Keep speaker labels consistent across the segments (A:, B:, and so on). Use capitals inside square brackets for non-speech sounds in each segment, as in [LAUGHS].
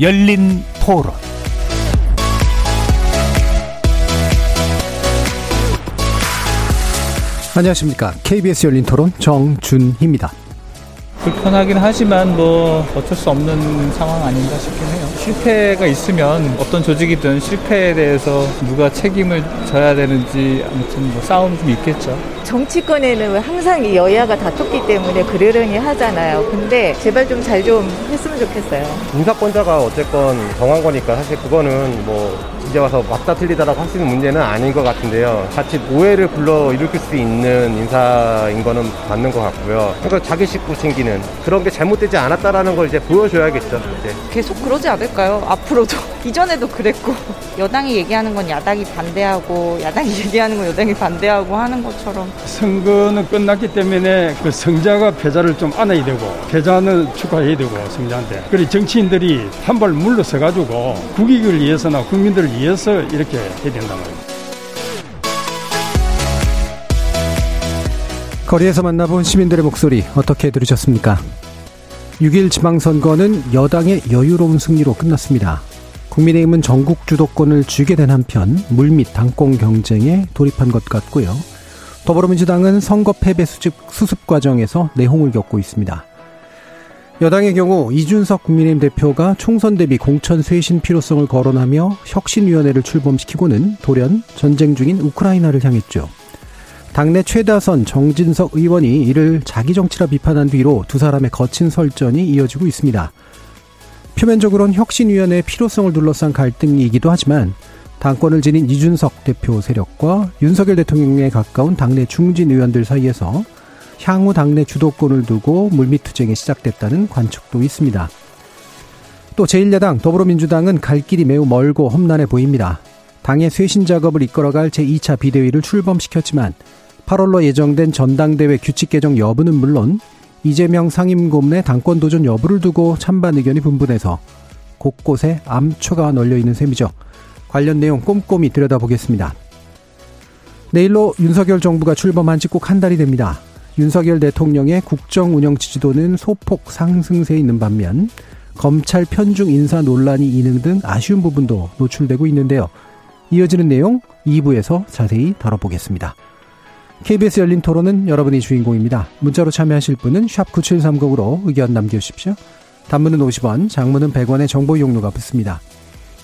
A: 열린 토론
B: 안녕하십니까. KBS 열린 토론 정준희입니다.
C: 불편하긴 하지만 뭐 어쩔 수 없는 상황 아닌가 싶긴 해요. 실패가 있으면 어떤 조직이든 실패에 대해서 누가 책임을 져야 되는지 아무튼 뭐 싸움이 좀 있겠죠.
D: 정치권에는 항상 여야가 다퉜기 때문에 그러려니 하잖아요. 근데 제발 좀 잘좀 좀 했으면 좋겠어요.
E: 인사권자가 어쨌건 정한 거니까 사실 그거는 뭐 이제 와서 맞다 틀리다라고 할 수 있는 문제는 아닌 것 같은데요. 같이 오해를 불러 일으킬 수 있는 인사인 거는 맞는 것 같고요. 그러니까 자기 식구 챙기는 그런 게 잘못되지 않았다라는 걸 이제 보여줘야겠죠. 이제.
F: 계속 그러지 않을까요? 앞으로도 [LAUGHS] 이전에도 그랬고 여당이 얘기하는 건 야당이 반대하고 야당이 [LAUGHS] 얘기하는 건 여당이 반대하고 하는 것처럼
G: 선거는 끝났기 때문에 그 성자가 패자를 좀 안아야 되고 패자는 축하해야 되고 성자한테 그리고 정치인들이 한 발 물러서 가지고 국익을 위해서나 국민들을 위해서 이렇게 해야 된다는 거예요.
B: 거리에서 만나본 시민들의 목소리 어떻게 들으셨습니까? 6일 지방선거는 여당의 여유로운 승리로 끝났습니다. 국민의힘은 전국 주도권을 쥐게 된 한편 물밑 당권 경쟁에 돌입한 것 같고요. 더불어민주당은 선거 패배 수습, 수습 과정에서 내홍을 겪고 있습니다. 여당의 경우 이준석 국민의힘 대표가 총선 대비 공천 쇄신 필요성을 거론하며 혁신위원회를 출범시키고는 돌연 전쟁 중인 우크라이나를 향했죠. 당내 최다선 정진석 의원이 이를 자기 정치라 비판한 뒤로 두 사람의 거친 설전이 이어지고 있습니다. 표면적으로는 혁신위원회의 필요성을 둘러싼 갈등이기도 하지만 당권을 지닌 이준석 대표 세력과 윤석열 대통령에 가까운 당내 중진 의원들 사이에서 향후 당내 주도권을 두고 물밑 투쟁이 시작됐다는 관측도 있습니다. 또 제1야당 더불어민주당은 갈 길이 매우 멀고 험난해 보입니다. 당의 쇄신 작업을 이끌어갈 제2차 비대위를 출범시켰지만 8월로 예정된 전당대회 규칙 개정 여부는 물론 이재명 상임고문의 당권 도전 여부를 두고 찬반 의견이 분분해서 곳곳에 암초가 널려 있는 셈이죠. 관련 내용 꼼꼼히 들여다보겠습니다. 내일로 윤석열 정부가 출범한 지 꼭 한 달이 됩니다. 윤석열 대통령의 국정 운영 지지도는 소폭 상승세에 있는 반면 검찰 편중 인사 논란이 있는 등 아쉬운 부분도 노출되고 있는데요. 이어지는 내용 2부에서 자세히 다뤄보겠습니다. KBS 열린 토론은 여러분이 주인공입니다. 문자로 참여하실 분은 9730으로 의견 남겨주십시오. 단문은 50원, 장문은 100원의 정보 이용료가 붙습니다.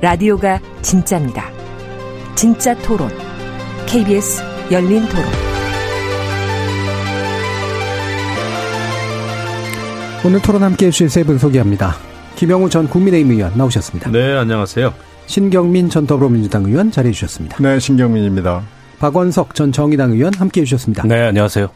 H: 라디오가 진짜입니다. 진짜 토론. KBS 열린 토론.
B: 오늘 토론 함께 해주실 세 분 소개합니다. 김영우 전 국민의힘 의원 나오셨습니다.
I: 네, 안녕하세요.
B: 신경민 전 더불어민주당 의원 자리해 주셨습니다.
J: 네, 신경민입니다.
B: 박원석 전 정의당 의원 함께 해주셨습니다.
I: 네, 안녕하세요.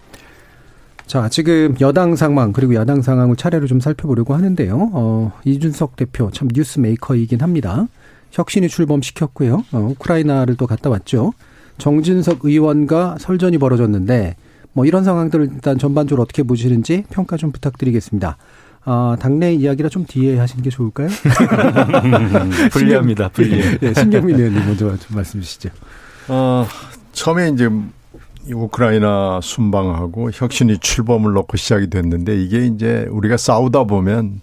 B: 자, 지금 여당 상황 그리고 야당 상황을 차례로 좀 살펴보려고 하는데요. 어, 이준석 대표 참 뉴스 메이커이긴 합니다. 혁신이 출범시켰고요. 어, 우크라이나를 또 갔다 왔죠. 정진석 의원과 설전이 벌어졌는데 뭐 이런 상황들을 일단 전반적으로 어떻게 보시는지 평가 좀 부탁드리겠습니다. 아, 당내 이야기라 좀 뒤에 하시는 게 좋을까요? [LAUGHS]
I: 불리합니다. 불리해.
B: 네, 신경민 의원님 먼저 좀 말씀 주시죠.
J: 어, 처음에 이제 우크라이나 순방하고 혁신이 출범을 놓고 시작이 됐는데 이게 이제 우리가 싸우다 보면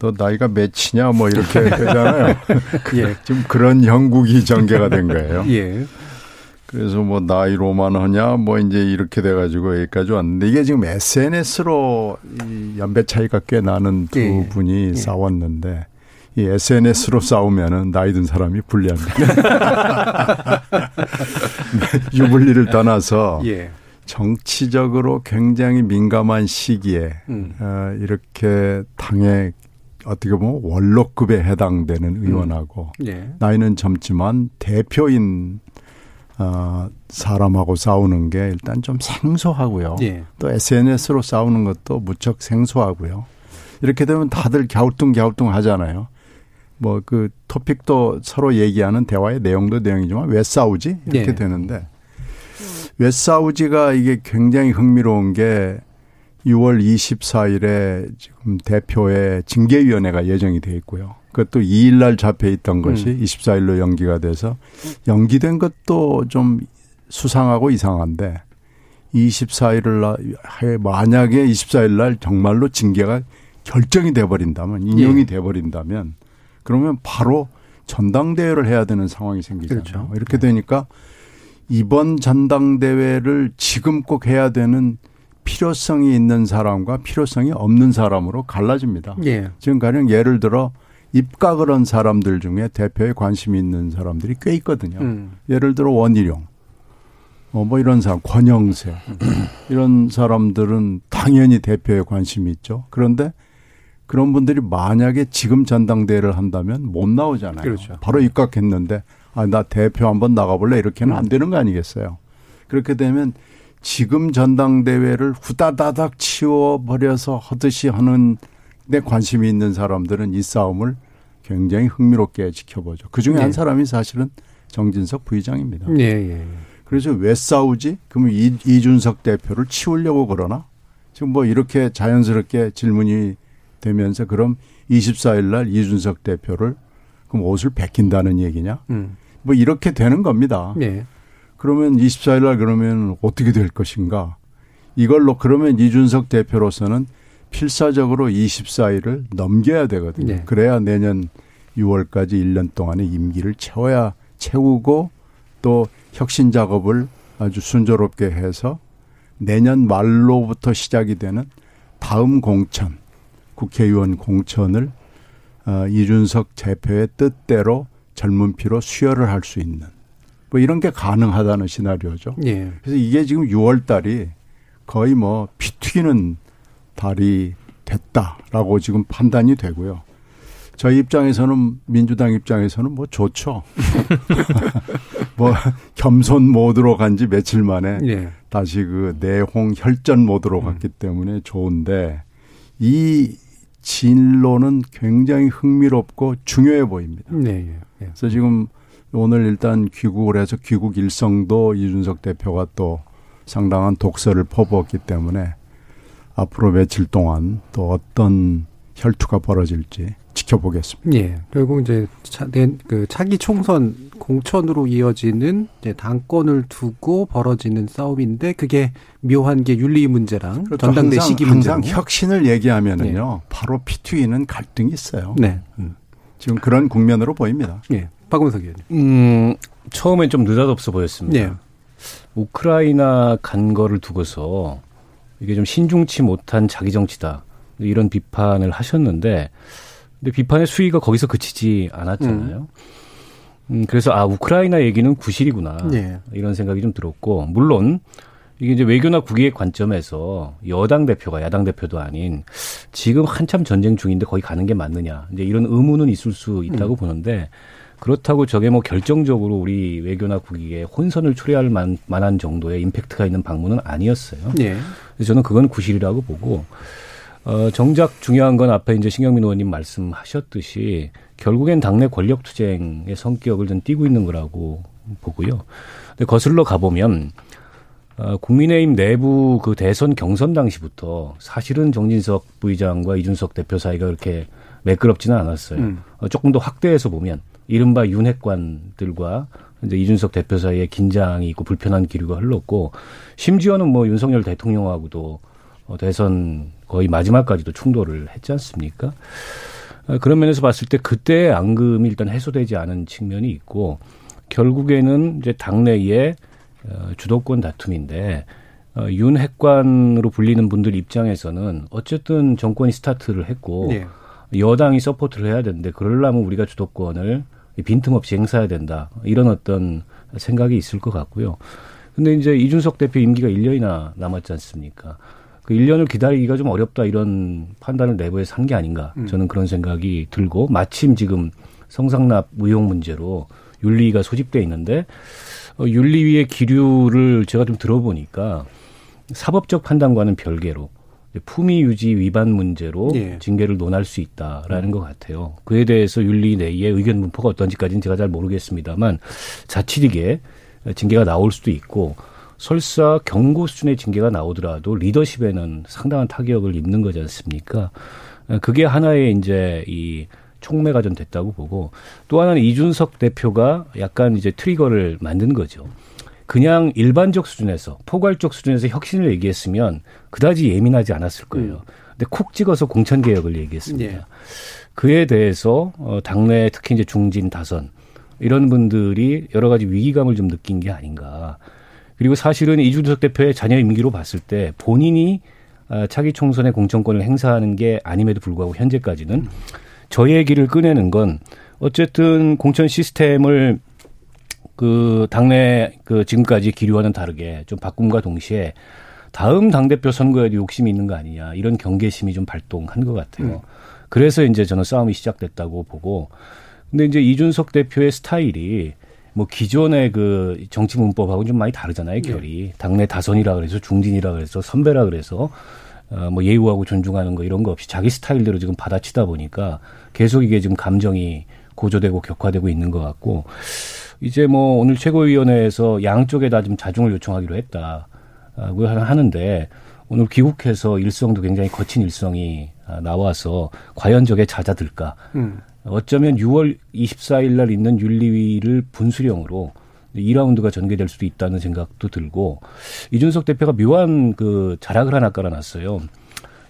J: 너 나이가 몇이냐 뭐 이렇게 [LAUGHS] 되잖아요. [LAUGHS] 예. 지금 그런 형국이 전개가 된 거예요. [LAUGHS] 예. 그래서 뭐 나이로만 하냐 뭐 이제 이렇게 돼가지고 여기까지 왔는데 이게 지금 SNS로 이 연배 차이가 꽤 나는 두 예. 분이 예. 싸웠는데 이 SNS로 싸우면은 나이 든 사람이 불리합니다. 유불리를 떠나서 예. 정치적으로 굉장히 민감한 시기에 음. 어, 이렇게 당의 어떻게 보면 원로급에 해당되는 음. 의원하고 음. 예. 나이는 젊지만 대표인 어, 사람하고 싸우는 게 일단 좀 생소하고요. 예. 또 SNS로 싸우는 것도 무척 생소하고요. 이렇게 되면 다들 갸우뚱갸우뚱 하잖아요. 뭐 그 토픽도 서로 얘기하는 대화의 내용도 내용이지만 왜 싸우지 이렇게
B: 네.
J: 되는데 왜 싸우지가 이게 굉장히 흥미로운 게 6월 24일에 지금 대표의 징계위원회가 예정이 돼 있고요. 그것도 2일 날 잡혀 있던 것이
B: 음.
J: 24일로 연기가 돼서 연기된 것도 좀 수상하고 이상한데 24일을 날 만약에 24일 날 정말로 징계가 결정이 돼 버린다면 인용이
B: 예.
J: 돼 버린다면 그러면 바로 전당대회를 해야 되는 상황이 생기잖아요.
B: 그렇죠.
J: 이렇게 되니까 이번 전당대회를 지금 꼭 해야 되는 필요성이 있는 사람과 필요성이 없는 사람으로 갈라집니다.
B: 예.
J: 지금 가령 예를 들어 입각을 한 사람들 중에 대표에 관심이 있는 사람들이 꽤 있거든요.
B: 음.
J: 예를 들어 원희룡, 어, 뭐 이런 사람, 권영세, [CLEARS THROAT] 이런 사람들은 당연히 대표에 관심이 있죠. 그런데 그런 분들이 만약에 지금 전당대회를 한다면 못 나오잖아요.
B: 그렇죠.
J: 바로 입각했는데, 아, 나 대표 한번 나가볼래? 이렇게는 안 되는 거 아니겠어요. 그렇게 되면 지금 전당대회를 후다다닥 치워버려서 하듯이 하는 데 관심이 있는 사람들은 이 싸움을 굉장히 흥미롭게 지켜보죠. 그 중에
B: 네.
J: 한 사람이 사실은 정진석 부의장입니다.
B: 예, 예.
J: 그래서 왜 싸우지? 그러면 이, 이준석 대표를 치우려고 그러나? 지금 뭐 이렇게 자연스럽게 질문이 되면서 그럼 24일 날 이준석 대표를 그럼 옷을 벗긴다는 얘기냐?
B: 음.
J: 뭐 이렇게 되는 겁니다.
B: 예.
J: 그러면 24일 날 그러면 어떻게 될 것인가? 이걸로 그러면 이준석 대표로서는 필사적으로 24일을 넘겨야 되거든요.
B: 네.
J: 그래야 내년 6월까지 1년 동안의 임기를 채워야 채우고 또 혁신 작업을 아주 순조롭게 해서 내년 말로부터 시작이 되는 다음 공천, 국회의원 공천을 어, 이준석 대표의 뜻대로 젊은 피로 수혈을 할 수 있는 뭐 이런 게 가능하다는 시나리오죠.
B: 예.
J: 그래서 이게 지금 6월 달이 거의 뭐 피 튀기는 달이 됐다라고 지금 판단이 되고요. 저희 입장에서는 민주당 입장에서는 뭐 좋죠. [LAUGHS] 뭐 겸손 모드로 간 지 며칠 만에
B: 예.
J: 다시 그 내홍 혈전 모드로 갔기 때문에 좋은데 이 진로는 굉장히 흥미롭고 중요해 보입니다.
B: 네, 예. 예.
J: 그래서 지금 오늘 일단 귀국을 해서 귀국 일성도 이준석 대표가 또 상당한 독서를 퍼부었기 때문에 앞으로 며칠 동안 또 어떤 혈투가 벌어질지 지켜보겠습니다.
B: 예. 결국 이제 차, 내, 그 차기 총선 공천으로 이어지는 이제 당권을 두고 벌어지는 싸움인데 그게 묘한 게 윤리 문제랑 전당대
J: 그렇죠. 항상,
B: 시기 문제로.
J: 항상 혁신을 얘기하면은요 바로 피투이는 갈등이 있어요.
B: 네.
J: 지금 그런 국면으로 보입니다.
B: 예. 박원석 의원님.
I: 음, 처음엔 좀 느닷없어 보였습니다.
B: 예.
I: 우크라이나 간 거를 두고서 이게 좀 신중치 못한 자기 정치다. 이런 비판을 하셨는데, 근데 비판의 수위가 거기서 그치지 않았잖아요. 음, 그래서 아, 우크라이나 얘기는 구실이구나.
B: 예.
I: 이런 생각이 좀 들었고, 물론 이게 이제 외교나 국익의 관점에서 여당 대표가 야당 대표도 아닌 지금 한참 전쟁 중인데 거기 가는 게 맞느냐. 이제 이런 의문은 있을 수 있다고 보는데 그렇다고 저게 뭐 결정적으로 우리 외교나 국익에 혼선을 초래할 만, 만한 정도의 임팩트가 있는 방문은 아니었어요.
B: 예.
I: 그래서 저는 그건 구실이라고 보고 어, 정작 중요한 건 앞에 이제 신경민 의원님 말씀하셨듯이 결국엔 당내 권력 투쟁의 성격을 좀 띠고 있는 거라고 보고요. 근데 거슬러 가보면 어, 국민의힘 내부 그 대선 경선 당시부터 사실은 정진석 부의장과 이준석 대표 사이가 그렇게 매끄럽지는 않았어요.
B: 음.
I: 어, 조금 더 확대해서 보면 이른바 윤핵관들과 이제 이준석 대표 사이에 긴장이 있고 불편한 기류가 흘렀고 심지어는 뭐 윤석열 대통령하고도 어, 대선 거의 마지막까지도 충돌을 했지 않습니까? 어, 그런 면에서 봤을 때 그때의 앙금이 일단 해소되지 않은 측면이 있고 결국에는 이제 당내에 어, 주도권 다툼인데 어, 윤핵관으로 불리는 분들 입장에서는 어쨌든 정권이 스타트를 했고
B: 예.
I: 여당이 support를 해야 되는데 그러려면 우리가 주도권을 빈틈없이 행사해야 된다. 이런 어떤 생각이 있을 것 같고요. 근데 이제 이준석 대표 임기가 1년이나 남았지 않습니까? 그 1년을 기다리기가 좀 어렵다 이런 판단을 내부에서 한 게 아닌가. 저는 그런 생각이 들고 마침 지금 성상납 의혹 문제로 윤리위가 소집돼 있는데 어, 윤리위의 기류를 제가 좀 들어보니까 사법적 판단과는 별개로 품위 유지 위반 문제로
B: 예.
I: 징계를 논할 수 있다라는 것 같아요. 그에 대해서 윤리 내의 의견 분포가 어떤지까지는 제가 잘 모르겠습니다만 자칫 이게 징계가 나올 수도 있고 설사 경고 수준의 징계가 나오더라도 리더십에는 상당한 타격을 입는 거지 않습니까? 그게 하나의 이제 이 촉매가 좀 됐다고 보고 또 하나는 이준석 대표가 약간 이제 트리거를 만든 거죠. 그냥 일반적 수준에서 포괄적 수준에서 혁신을 얘기했으면 그다지 예민하지 않았을 거예요. 근데 콕 찍어서 공천 개혁을 얘기했습니다.
B: 예.
I: 그에 대해서 어 당내 특히 이제 중진 다선 이런 분들이 여러 가지 위기감을 좀 느낀 게 아닌가. 그리고 사실은 이준석 대표의 자녀 임기로 봤을 때 본인이 아, 차기 총선의 공천권을 행사하는 게 아님에도 불구하고 현재까지는 저 얘기를 꺼내는 건 어쨌든 공천 시스템을 그 당내 그 지금까지 기류와는 다르게 좀 바꿈과 동시에 다음 당대표 선거에도 욕심이 있는 거 아니냐 이런 경계심이 좀 발동한 것 같아요. 그래서 이제 저는 싸움이 시작됐다고 보고 근데 이제 이준석 대표의 스타일이 뭐 기존의 그 정치 문법하고 좀 많이 다르잖아요, 결이. 당내 다선이라 그래서 중진이라 그래서 선배라 그래서 어뭐 예우하고 존중하는 거 이런 거 없이 자기 스타일대로 지금 받아치다 보니까 계속 이게 지금 감정이 고조되고 격화되고 있는 것 같고 이제 뭐 오늘 최고위원회에서 양쪽에다 좀 자중을 요청하기로 했다고 하는데 오늘 귀국해서 일성도 굉장히 거친 일성이 아, 나와서 과연 저게 잦아들까?
B: 음.
I: 어쩌면 6월 24일 날 있는 윤리위를 분수령으로 2라운드가 전개될 수도 있다는 생각도 들고 이준석 대표가 묘한 그 자락을 하나 깔아놨어요.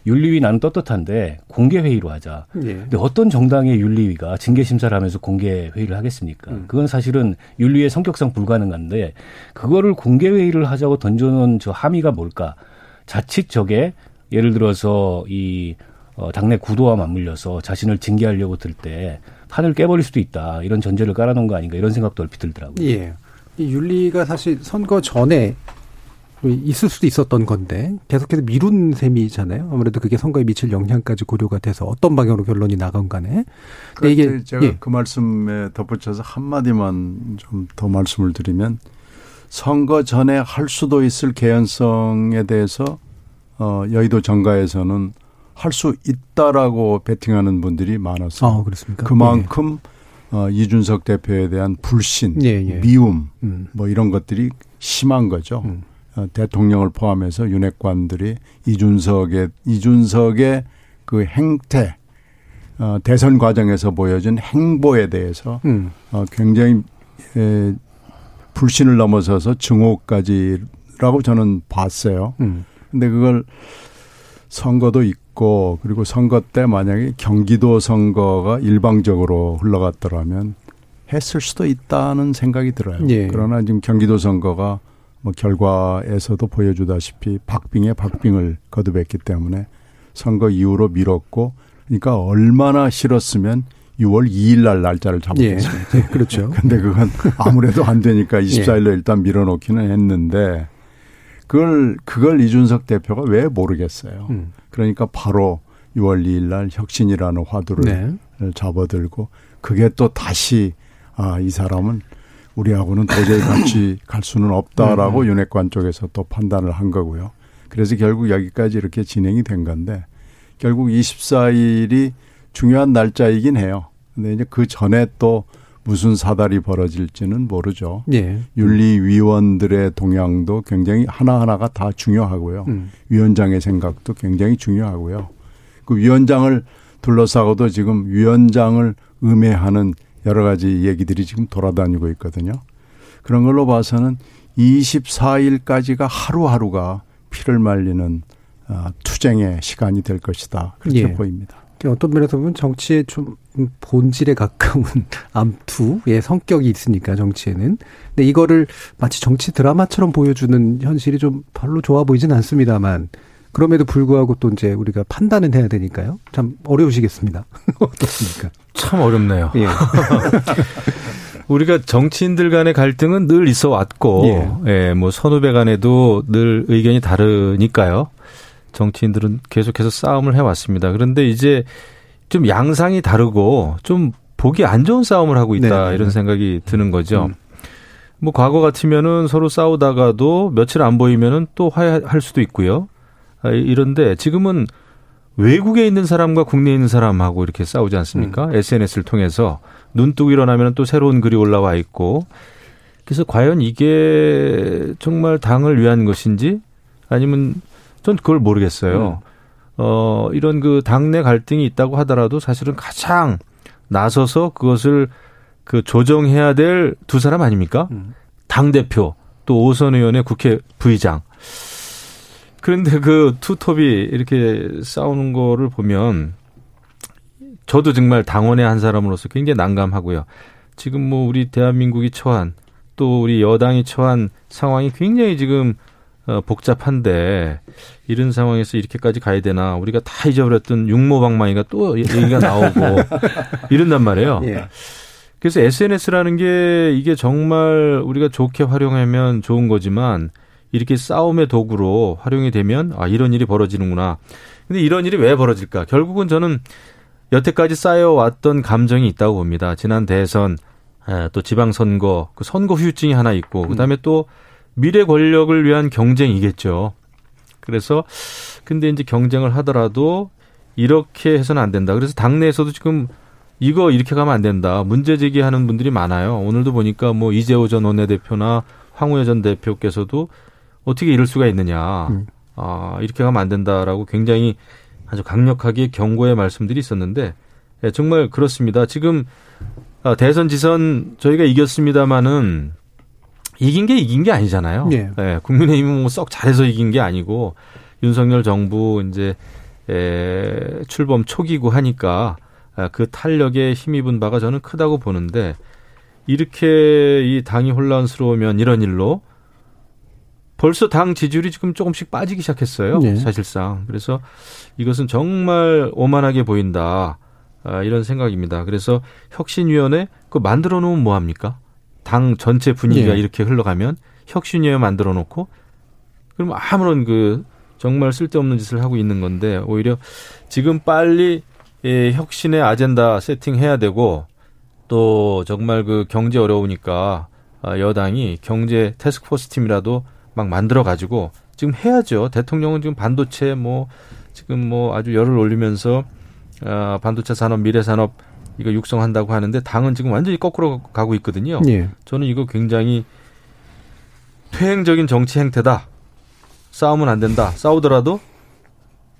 I: 윤리위 나는 떳떳한데 공개 회의로 하자.
B: 예.
I: 근데 어떤 정당의 윤리위가 징계 심사를 하면서 공개 회의를 하겠습니까? 그건 사실은 윤리의 성격상 불가능한데 그거를 공개 회의를 하자고 던져놓은 저 함의가 뭘까? 자칫 저게 예를 들어서 이 어, 당내 구도와 맞물려서 자신을 징계하려고 들 때 판을 깨버릴 수도 있다 이런 전제를 깔아놓은 거 아닌가 이런 생각도 얼핏 들더라고요.
B: 예. 이 윤리가 사실 선거 전에 있을 수도 있었던 건데 계속해서 미룬 셈이잖아요. 아무래도 그게 선거에 미칠 영향까지 고려가 돼서 어떤 방향으로 결론이 나간 간에. 근데
J: 이게 제가
B: 예.
J: 그 말씀에 덧붙여서 한 마디만 좀 더 말씀을 드리면 선거 전에 할 수도 있을 개연성에 대해서 어 여의도 정가에서는 할 수 있다라고 베팅하는 분들이 많았어요.
B: 아, 그렇습니까?
J: 그만큼 어 이준석 대표에 대한 불신,
B: 예, 예.
J: 미움
B: 음.
J: 뭐 이런 것들이 심한 거죠.
B: 음.
J: 어, 대통령을 포함해서 윤핵관들이 이준석의 이준석의 그 행태 어, 대선 과정에서 보여준 행보에 대해서
B: 음.
J: 어, 굉장히 에, 불신을 넘어서서 증오까지라고 저는 봤어요.
B: 음.
J: 근데 그걸 선거도 있고 그리고 선거 때 만약에 경기도 선거가 일방적으로 흘러갔더라면 했을 수도 있다는 생각이 들어요.
B: 예.
J: 그러나 지금 경기도 선거가 뭐 결과에서도 보여주다시피 박빙에 박빙을 거듭했기 때문에 선거 이후로 미뤘고 그러니까 얼마나 싫었으면 6월 2일 날 날짜를 잡았겠습니까?
B: 예. [LAUGHS] 그렇죠. [LAUGHS]
J: 근데 그건 아무래도 안 되니까 24일로 일단 밀어놓기는 했는데 그걸 그걸 이준석 대표가 왜 모르겠어요.
B: 음.
J: 그러니까 바로 6월 2일 날 혁신이라는 화두를
B: 네.
J: 잡아들고 그게 또 다시 아 이 사람은 우리하고는 도저히 같이 [COUGHS] 갈 수는 없다라고 윤핵관 쪽에서 또 판단을 한 거고요. 그래서 결국 여기까지 이렇게 진행이 된 건데 결국 24일이 중요한 날짜이긴 해요. 근데 이제 그 전에 또 무슨 사달이 벌어질지는 모르죠.
B: 예.
J: 윤리위원들의 동향도 굉장히 하나하나가 다 중요하고요.
B: 음.
J: 위원장의 생각도 굉장히 중요하고요. 그 위원장을 둘러싸고도 지금 위원장을 음해하는 여러 가지 얘기들이 지금 돌아다니고 있거든요. 그런 걸로 봐서는 24일까지가 하루하루가 피를 말리는 아, 투쟁의 시간이 될 것이다. 그렇게
B: 예.
J: 보입니다.
B: 어떤 면에서 보면 정치의 좀 본질에 가까운 [LAUGHS] 암투의 성격이 있으니까 정치에는. 근데 이거를 마치 정치 드라마처럼 보여주는 현실이 좀 별로 좋아 보이진 않습니다만 그럼에도 불구하고 또 이제 우리가 판단은 해야 되니까요. 참 어려우시겠습니다. [LAUGHS] 어떻습니까?
K: 참 어렵네요.
B: 예. [LAUGHS]
K: 우리가 정치인들 간의 갈등은 늘 있어 왔고,
B: 예.
K: 예, 뭐 선후배 간에도 늘 의견이 다르니까요. 정치인들은 계속해서 싸움을 해왔습니다. 그런데 이제 좀 양상이 다르고 좀 보기 안 좋은 싸움을 하고 있다
B: 네.
K: 이런 생각이 드는 거죠.
B: 음.
K: 뭐 과거 같으면은 서로 싸우다가도 며칠 안 보이면은 또 화해할 수도 있고요. 아, 이런데 지금은 외국에 있는 사람과 국내에 있는 사람하고 이렇게 싸우지 않습니까? 음. SNS를 통해서 눈 뜨고 일어나면 또 새로운 글이 올라와 있고 그래서 과연 이게 정말 당을 위한 것인지 아니면 전 그걸 모르겠어요. 음. 어, 이런 그 당내 갈등이 있다고 하더라도 사실은 가장 나서서 그것을 그 조정해야 될 두 사람 아닙니까? 음. 당대표 또 오선 의원의 국회 부의장. 그런데 그 투톱이 이렇게 싸우는 거를 보면 저도 정말 당원의 한 사람으로서 굉장히 난감하고요. 지금 뭐 우리 대한민국이 처한 또 우리 여당이 처한 상황이 굉장히 지금 어, 복잡한데 이런 상황에서 이렇게까지 가야 되나 우리가 다 잊어버렸던 육모방망이가 또 얘기가 나오고 [LAUGHS] 이런단 말이에요. 예. 그래서 SNS라는 게 이게 정말 우리가 좋게 활용하면 좋은 거지만 이렇게 싸움의 도구로 활용이 되면 아 이런 일이 벌어지는구나. 근데 이런 일이 왜 벌어질까? 결국은 저는 여태까지 쌓여왔던 감정이 있다고 봅니다. 지난 대선 또 지방선거 그 선거 후유증이 하나 있고 그다음에 또 미래 권력을 위한 경쟁이겠죠. 그래서 근데 이제 경쟁을 하더라도 이렇게 해서는 안 된다. 그래서 당내에서도 지금 이거 이렇게 가면 안 된다. 문제 제기하는 분들이 많아요. 오늘도 보니까 뭐 이재호 전 원내대표나 황우여 전 대표께서도 어떻게 이럴 수가 있느냐. 음. 아, 이렇게 가면 안 된다라고 굉장히 아주 강력하게 경고의 말씀들이 있었는데 예, 정말 그렇습니다. 지금 아, 대선 지선 저희가 이겼습니다마는 이긴 게 이긴 게 아니잖아요. 네. 네 국민의힘은 뭐썩 잘해서 이긴 게 아니고 윤석열 정부 이제 에, 출범 초기고 하니까 아, 그 탄력에 힘입은 바가 저는 크다고 보는데 이렇게 이 당이 혼란스러우면 이런 일로 벌써 당 지지율이 지금 조금씩 빠지기 시작했어요. 네. 사실상. 그래서 이것은 정말 오만하게 보인다. 아, 이런 생각입니다. 그래서 혁신위원회 그 만들어 놓으면 뭐 합니까? 당 전체 분위기가 네. 이렇게 흘러가면 혁신위원회 만들어 놓고 그럼 아무런 그 정말 쓸데없는 짓을 하고 있는 건데 오히려 지금 빨리 예, 혁신의 아젠다 세팅해야 되고 또 정말 그 경제 어려우니까 아, 여당이 경제 테스크포스 팀이라도 막 만들어 가지고 지금 해야죠. 대통령은 지금 반도체 뭐 지금 뭐 아주 열을 올리면서 아, 반도체 산업 미래 산업 이거 육성한다고 하는데 당은 지금 완전히 거꾸로 가고 있거든요. 예. 저는 이거 굉장히 퇴행적인 정치 행태다. 싸우면 안 된다. 싸우더라도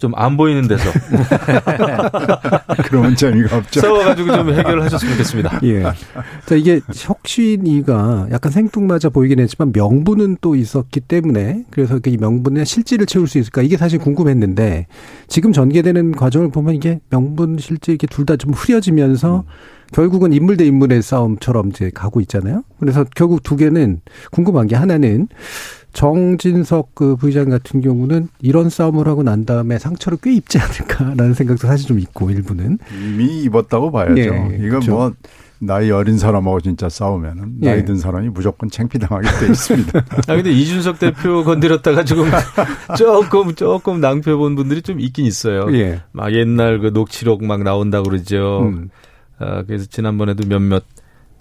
K: 좀 안 보이는 데서. [LAUGHS]
J: 그러면 재미가 없죠.
K: 싸워가지고 좀 해결을 하셨으면 좋겠습니다.
B: 예. 자, 이게 혁신이가 약간 생뚱맞아 보이긴 했지만 명분은 또 있었기 때문에 그래서 그이 명분의 실질을 채울 수 있을까 이게 사실 궁금했는데 지금 전개되는 과정을 보면 이게 명분 실질 이게 둘 다 좀 흐려지면서 음. 결국은 인물 대 인물의 싸움처럼 이제 가고 있잖아요. 그래서 결국 두 개는 궁금한 게 하나는 정진석 그 부의장 같은 경우는 이런 싸움을 하고 난 다음에 상처를 꽤 입지 않을까라는 생각도 사실 좀 있고 일부는
J: 이미 입었다고 봐야죠. 예, 이건 그렇죠. 뭐 나이 어린 사람하고 진짜 싸우면은 예. 나이 든 사람이 무조건 창피당하게 돼 있습니다. [LAUGHS]
K: 아 근데 이준석 대표 건드렸다가 지금 [LAUGHS] 조금 조금 낭패 본 분들이 좀 있긴 있어요. 예. 막 옛날 그 녹취록 막 나온다 그러죠. 음. 아 그래서 지난번에도 몇몇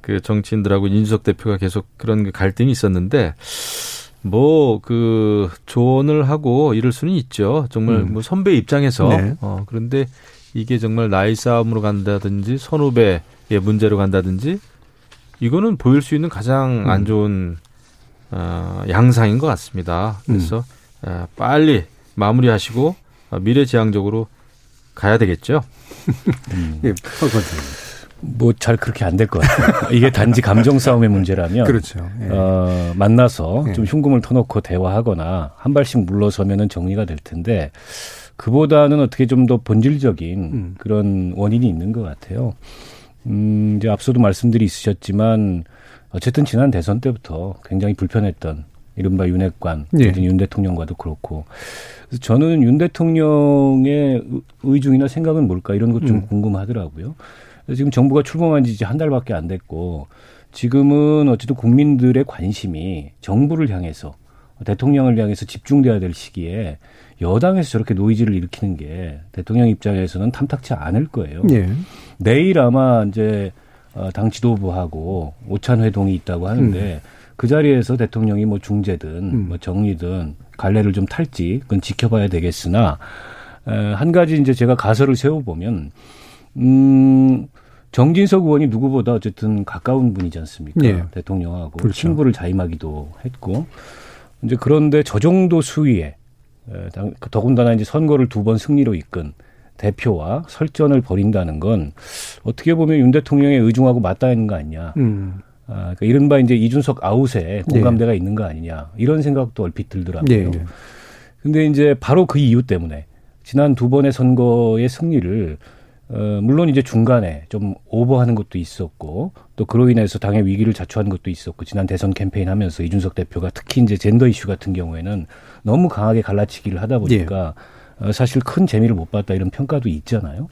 K: 그 정치인들하고 이준석 대표가 계속 그런 그 갈등이 있었는데 뭐 그 조언을 하고 이럴 수는 있죠. 정말 음. 뭐 선배 입장에서 네. 어 그런데 이게 정말 나이 싸움으로 간다든지 선후배의 문제로 간다든지 이거는 보일 수 있는 가장 음. 안 좋은 어, 양상인 것 같습니다. 그래서 음. 어, 빨리 마무리하시고 어, 미래지향적으로 가야 되겠죠.
I: 음. [LAUGHS] 예, 뭐 잘 그렇게 안 될 것 같아요. 이게 단지 감정 싸움의 문제라면
B: 그렇죠.
I: 예. 어, 만나서 예. 좀 흉금을 터놓고 대화하거나 한 발씩 물러서면은 정리가 될 텐데 그보다는 어떻게 좀 더 본질적인 음. 그런 원인이 있는 것 같아요. 음, 이제 앞서도 말씀들이 있으셨지만 어쨌든 지난 대선 때부터 굉장히 불편했던 이른바 윤핵관, 예. 윤 대통령과도 그렇고. 그래서 저는 윤 대통령의 의중이나 생각은 뭘까 이런 것좀 음. 궁금하더라고요. 지금 정부가 출범한 지 이제 한 달밖에 안 됐고 지금은 어쨌든 국민들의 관심이 정부를 향해서 대통령을 향해서 집중돼야 될 시기에 여당에서 저렇게 노이즈를 일으키는 게 대통령 입장에서는 탐탁치 않을 거예요. 예. 내일 아마 이제 어, 당 지도부하고 오찬 회동이 있다고 하는데 음. 그 자리에서 대통령이 뭐 중재든
B: 음.
I: 뭐 정리든 갈래를 좀 탈지 그건 지켜봐야 되겠으나 에, 한 가지 이제 제가 가설을 세워보면 음 정진석 의원이 누구보다 어쨌든 가까운 분이지 않습니까?
B: 예.
I: 대통령하고
B: 그렇죠.
I: 친구를 자임하기도 했고 이제 그런데 저 정도 수위에 더군다나 이제 선거를 두 번 승리로 이끈 대표와 설전을 벌인다는 건 어떻게 보면 윤 대통령의 의중하고 맞닿아 있는 거 아니냐.
B: 음.
I: 아, 그러니까 이른바 이제 이준석 아웃에 공감대가 있는 거 아니냐. 이런 생각도 얼핏 들더라고요.
B: 네.
I: 근데 이제 바로 그 이유 때문에 지난 두 번의 선거의 승리를 어, 물론 이제 중간에 좀 오버하는 것도 있었고 또 그로 인해서 당의 위기를 자초한 것도 있었고 지난 대선 캠페인 하면서 이준석 대표가 특히 이제 젠더 이슈 같은 경우에는 너무 강하게 갈라치기를 하다 보니까 어, 사실 큰 재미를 못 봤다 이런 평가도 있잖아요.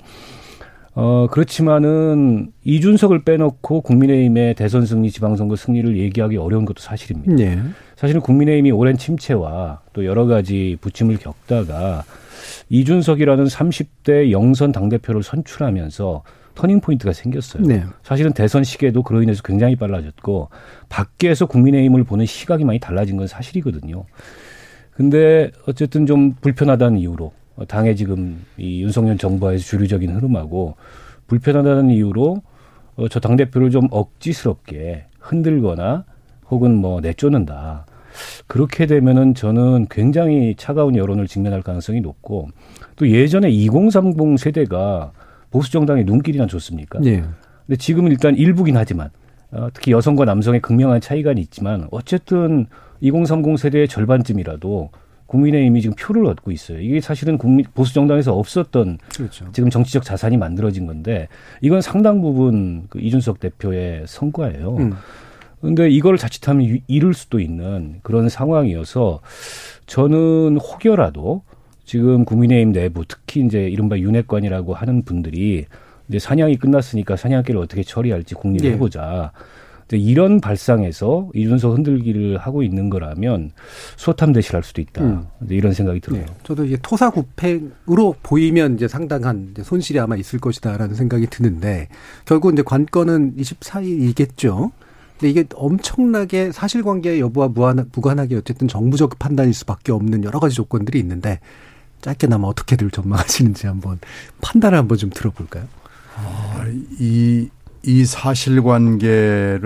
I: 어, 그렇지만은 이준석을 빼놓고 국민의힘의 대선 승리, 지방선거 승리를 얘기하기 어려운 것도 사실입니다.
B: 네.
I: 사실은 국민의힘이 오랜 침체와 또 여러 가지 부침을 겪다가 이준석이라는 30대 영선 당대표를 선출하면서 turning point가 생겼어요.
B: 네.
I: 사실은 대선 시계도 그로 인해서 굉장히 빨라졌고 밖에서 국민의힘을 보는 시각이 많이 달라진 건 사실이거든요. 근데 어쨌든 좀 불편하다는 이유로 당의 지금 이 윤석열 정부와의 주류적인 흐름하고 불편하다는 이유로 어, 저 당 대표를 좀 억지스럽게 흔들거나 혹은 뭐 내쫓는다. 그렇게 되면은 저는 굉장히 차가운 여론을 직면할 가능성이 높고 또 예전에 2030 세대가 보수 정당의 눈길이나 좋습니까?
B: 예.
I: 근데 지금은 일단 일부긴 하지만 어, 특히 여성과 남성의 극명한 차이가 있지만 어쨌든 2030 세대의 절반쯤이라도 국민의힘이 지금 표를 얻고 있어요. 이게 사실은 국민 보수 정당에서 없었던
B: 그렇죠.
I: 지금 정치적 자산이 만들어진 건데 이건 상당 부분 그 이준석 대표의 성과예요.
B: 음.
I: 근데 이걸 자칫하면 유- 잃을 수도 있는 그런 상황이어서 저는 혹여라도 지금 국민의힘 내부 특히 이제 이른바 윤핵관이라고 하는 분들이 이제 사냥이 끝났으니까 사냥개를 어떻게 처리할지 공리를
B: 예.
I: 해보자. 이런 발상에서 이준석 흔들기를 하고 있는 거라면 수호탐 대실할 수도 있다.
B: 음.
I: 이제 이런 생각이 들어요.
B: 네. 저도 이게 토사구팽으로 보이면 이제 상당한 이제 손실이 아마 있을 것이다라는 생각이 드는데 결국 이제 관건은 24일이겠죠. 근데 이게 엄청나게 사실관계 여부와 무한, 무관하게 어쨌든 정부적 판단일 수밖에 없는 여러 가지 조건들이 있는데 짧게나마 어떻게들 전망하시는지 한번 판단을 한번 좀 들어볼까요?
J: 이, 이 사실관계를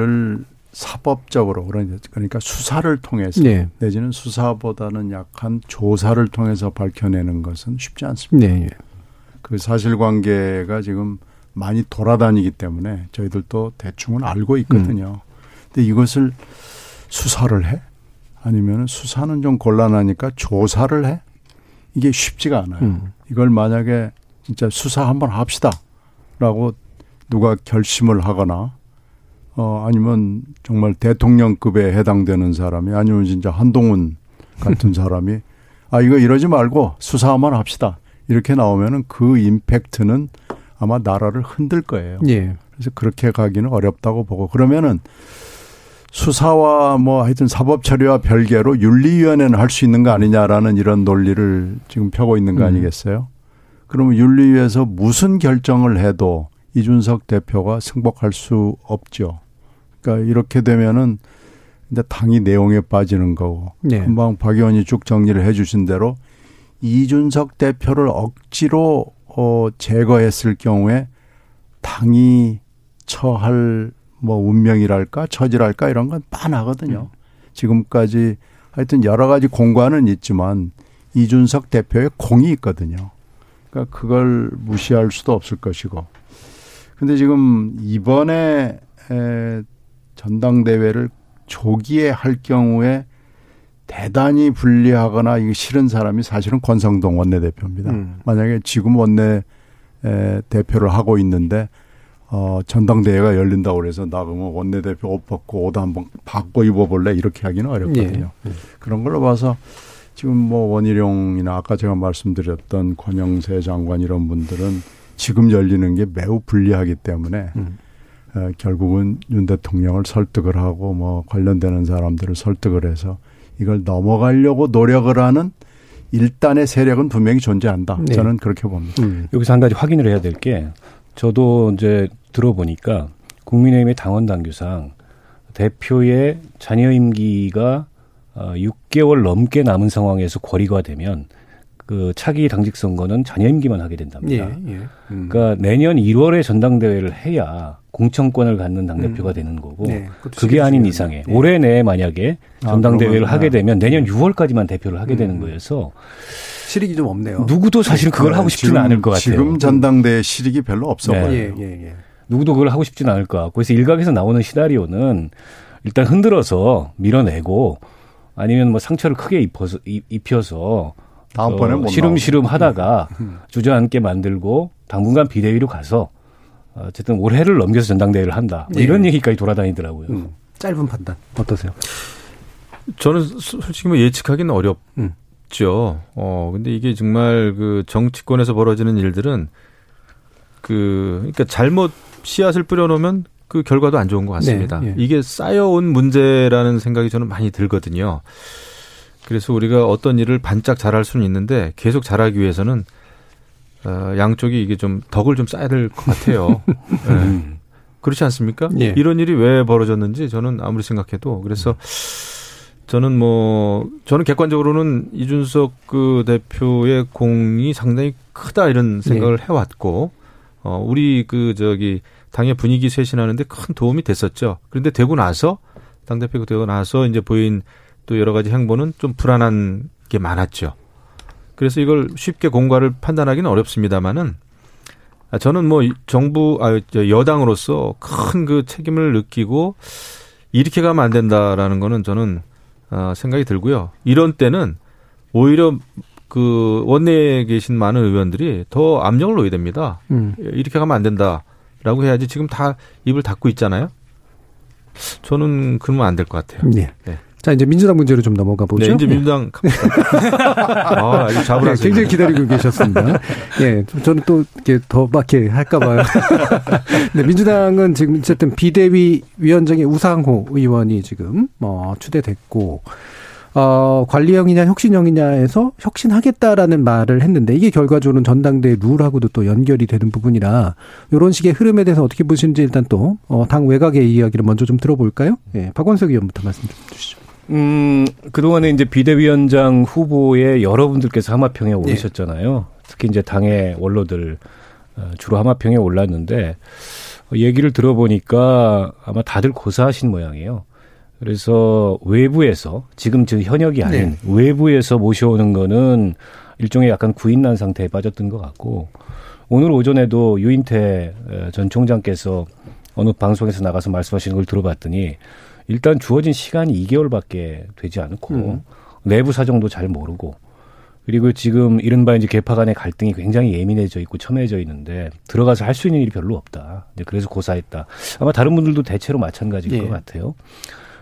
J: 사법적으로 그러니까 그러니까 수사를 통해서
B: 네.
J: 내지는 수사보다는 약한 조사를 통해서 밝혀내는 것은 쉽지 않습니다.
B: 네.
J: 그 사실관계가 지금 많이 돌아다니기 때문에 저희들도 대충은 알고 있거든요. 근데 이것을 수사를 해? 아니면 수사는 좀 곤란하니까 조사를 해? 이게 쉽지가 않아요.
B: 음.
J: 이걸 만약에 진짜 수사 한번 합시다라고 누가 결심을 하거나 어 아니면 정말 대통령급에 해당되는 사람이 아니면 진짜 한동훈 같은 사람이 아 이거 이러지 말고 수사 한번 합시다 이렇게 나오면은 그 임팩트는 아마 나라를 흔들 거예요.
B: 예.
J: 그래서 그렇게 가기는 어렵다고 보고 그러면은 수사와 뭐 하여튼 사법 처리와 별개로 윤리위원회는 할 수 있는 거 아니냐라는 이런 논리를 지금 펴고 있는 거
B: 음.
J: 아니겠어요? 그러면 윤리위에서 무슨 결정을 해도 이준석 대표가 승복할 수 없죠. 그러니까 이렇게 되면은 이제 당이 내용에 빠지는 거고
B: 네.
J: 금방 박 의원이 쭉 정리를 해 주신 대로 이준석 대표를 억지로 어 제거했을 경우에 당이 처할 뭐 운명이랄까 처지랄까 이런 건 빤하거든요. 지금까지 하여튼 여러 가지 공과는 있지만 이준석 대표의 공이 있거든요. 그러니까 그걸 무시할 수도 없을 것이고. 근데 지금 이번에 에 전당대회를 조기에 할 경우에 대단히 불리하거나 이게 싫은 사람이 사실은 권성동 원내대표입니다.
B: 음.
J: 만약에 지금 원내 에, 대표를 하고 있는데 어 전당대회가 열린다고 그래서 나 그러면 원내대표 옷 벗고 옷 한번 바꿔 입어볼래 이렇게 하기는 어렵거든요.
B: 예.
J: 그런 걸로 봐서 지금 뭐 원희룡이나 아까 제가 말씀드렸던 권영세 장관 이런 분들은 지금 열리는 게 매우 불리하기 때문에
B: 음.
J: 어, 결국은 윤 대통령을 설득을 하고 뭐 관련되는 사람들을 설득을 해서 이걸 넘어가려고 노력을 하는 일단의 세력은 분명히 존재한다.
B: 네.
J: 저는 그렇게 봅니다.
B: 음.
I: 여기서 한 가지 확인을 해야 될 게 저도 이제 들어보니까 국민의힘의 당원 당규상 대표의 자녀 임기가 어, 6개월 넘게 남은 상황에서 거리가 되면 그 차기 당직 선거는 자녀 임기만 하게 된답니다.
B: 예, 예. 음.
I: 그러니까 내년 1월에 전당대회를 해야 공천권을 갖는 당대표가
B: 음.
I: 되는 거고
B: 네,
I: 그게 아닌 이상에
B: 예.
I: 올해 내에 만약에
B: 아,
I: 전당대회를
B: 그러면,
I: 하게
B: 아.
I: 되면 내년 6월까지만 대표를 하게
B: 음.
I: 되는 거여서
B: 실익이 좀 없네요.
I: 누구도 사실 그걸 하고 싶지는
J: 지금-
I: 않을 것 같아요.
J: 지금 전당대회 실익이 별로 없어
I: 네.
J: 보여요.
B: 예, 예, 예.
I: 누구도 그걸 하고 싶지는 않을 것 같고 그래서 일각에서 나오는 시나리오는 일단 흔들어서 밀어내고 아니면 뭐 상처를 크게 입어서 입- 입혀서
J: 다음번에
I: 어,
J: 못
I: 시름시름 하다가
B: 음.
I: 주저앉게 만들고 당분간 비대위로 가서 어쨌든 올해를 넘겨서 전당대회를 한다. 뭐
B: 예.
I: 이런 얘기까지 돌아다니더라고요.
B: 음. 짧은 판단 어떠세요?
K: 저는 소- 솔직히 뭐 예측하기는 어렵죠.
B: 음.
K: 어, 근데 이게 정말 그 정치권에서 벌어지는 일들은 그, 그러니까 잘못 씨앗을 뿌려놓으면 그 결과도 안 좋은 것 같습니다.
B: 네, 예.
K: 이게 쌓여온 문제라는 생각이 저는 많이 들거든요. 그래서 우리가 어떤 일을 반짝 잘할 수는 있는데 계속 잘하기 위해서는 어, 양쪽이 이게 좀 덕을 좀 쌓아야 될 것 같아요. [LAUGHS] 네. 그렇지 않습니까?
B: 예.
K: 이런 일이 왜 벌어졌는지 저는 아무리 생각해도 그래서 저는 뭐 저는 객관적으로는 이준석 그 대표의 공이 상당히 크다 이런 생각을 해왔고 어 우리 그 저기 당의 분위기 쇄신하는데 큰 도움이 됐었죠. 그런데 되고 나서 당 대표가 되고 나서 이제 보인 또 여러 가지 행보는 좀 불안한 게 많았죠. 그래서 이걸 쉽게 공과를 판단하기는 어렵습니다만은 아, 저는 뭐 이- 정부 아저 여당으로서 큰 그 책임을 느끼고 이렇게 가면 안 된다라는 거는 저는 어, 생각이 들고요. 이런 때는 오히려 그 원내에 계신 많은 의원들이 더 압력을 놓여야 됩니다.
B: 음.
K: 이렇게 가면 안 된다라고 해야지 지금 다 입을 닫고 있잖아요. 저는 그러면 안 될 것 같아요.
B: 예.
K: 네.
B: 자 이제 민주당 문제로 좀 넘어가 보죠.
K: 네, 이제
B: 예.
K: 민주당. [LAUGHS] 아, 아주
B: 네,
K: 잡으라서.
B: 굉장히 기다리고 계셨습니다. 예, 좀 저는 또 이렇게 더 막게 할까봐요. [LAUGHS] 네, 민주당은 지금 어쨌든 비대위 위원장의 우상호 의원이 지금 어, 추대됐고 어, 관리형이냐 혁신형이냐에서 혁신하겠다라는 말을 했는데 이게 결과적으로는 전당대 룰하고도 또 연결이 되는 부분이라 이런 식의 흐름에 대해서 어떻게 보시는지 일단 또 어, 당 외곽의 이야기를 먼저 좀 들어볼까요? 예, 박원석 의원부터 말씀 좀 주시죠.
I: 음, 그동안에 이제 비대위원장 후보에 여러분들께서 하마평에 오르셨잖아요. 특히 이제 당의 원로들 어, 주로 하마평에 올랐는데 어, 얘기를 들어보니까 아마 다들 고사하신 모양이에요. 그래서 외부에서 지금 저 현역이 아닌 외부에서 모셔오는 거는 일종의 약간 구인난 상태에 빠졌던 것 같고 오늘 오전에도 유인태 어, 전 총장께서 어느 방송에서 나가서 말씀하시는 걸 들어봤더니 일단 주어진 시간이 2개월밖에 되지 않고
B: 음.
I: 내부 사정도 잘 모르고 그리고 지금 이른바 이제 개파 간의 갈등이 굉장히 예민해져 있고 첨예해져 있는데 들어가서 할 수 있는 일이 별로 없다. 그래서 고사했다. 아마 다른 분들도 대체로 마찬가지일
B: 예.
I: 것 같아요.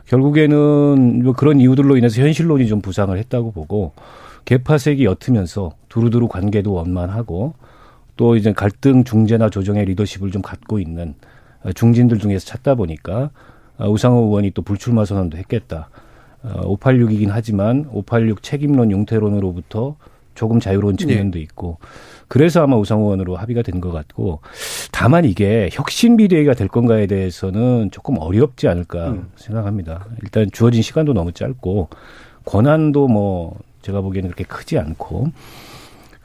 I: 결국에는 뭐 그런 이유들로 인해서 현실론이 좀 부상을 했다고 보고 개파색이 옅으면서 두루두루 관계도 원만하고 또 이제 갈등 중재나 조정의 리더십을 좀 갖고 있는 어, 중진들 중에서 찾다 보니까 어, 우상호 의원이 또 불출마 선언도 했겠다. 어, 586이긴 하지만 586 책임론 용태론으로부터 조금 자유로운 측면도 있고 그래서 아마 우상호 의원으로 합의가 된 것 같고 다만 이게 혁신 비대위가 될 건가에 대해서는 조금 어렵지 않을까 생각합니다. 일단 주어진 시간도 너무 짧고 권한도 뭐 제가 보기에는 그렇게 크지 않고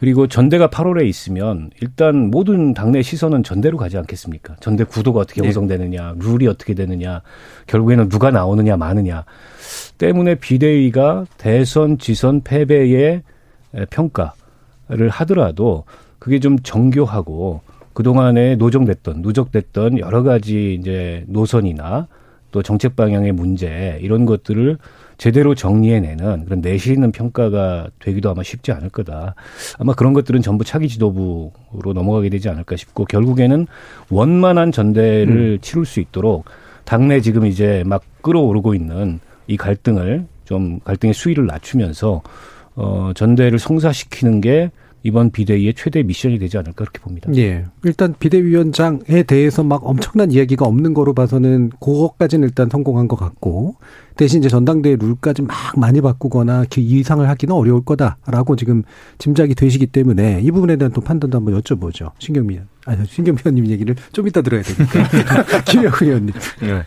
I: 그리고 전대가 8월에 있으면 일단 모든 당내 시선은 전대로 가지 않겠습니까? 전대 구도가 어떻게
B: 네.
I: 형성되느냐, 룰이 어떻게 되느냐, 결국에는 누가 나오느냐, 마느냐. 때문에 비대위가 대선, 지선, 패배의 에, 평가 를 하더라도 그게 좀 정교하고 그동안에 노정됐던, 누적됐던 여러 가지 이제 노선이나 또 정책 방향의 문제 이런 것들을 제대로 정리해내는 그런 내실 있는 평가가 되기도 아마 쉽지 않을 거다. 아마 그런 것들은 전부 차기 지도부로 넘어가게 되지 않을까 싶고 결국에는 원만한 전대를 치룰 수 있도록 당내 지금 이제 막 끌어오르고 있는 이 갈등을 좀 갈등의 수위를 낮추면서 어 전대를 성사시키는 게 이번 비대위의 최대 미션이 되지 않을까 그렇게 봅니다.
B: 예. 일단 비대위원장에 대해서 막 엄청난 이야기가 없는 거로 봐서는 그것까지는 일단 성공한 것 같고 대신 이제 전당대회 룰까지 막 많이 바꾸거나 그 이상을 하기는 어려울 거다라고 지금 짐작이 되시기 때문에 이 부분에 대한 또 판단도 한번 여쭤보죠. 신경미. 아니, 신경미 의원님 얘기를 좀 이따 들어야 되니까. [LAUGHS] 김영 의원님.
K: 네.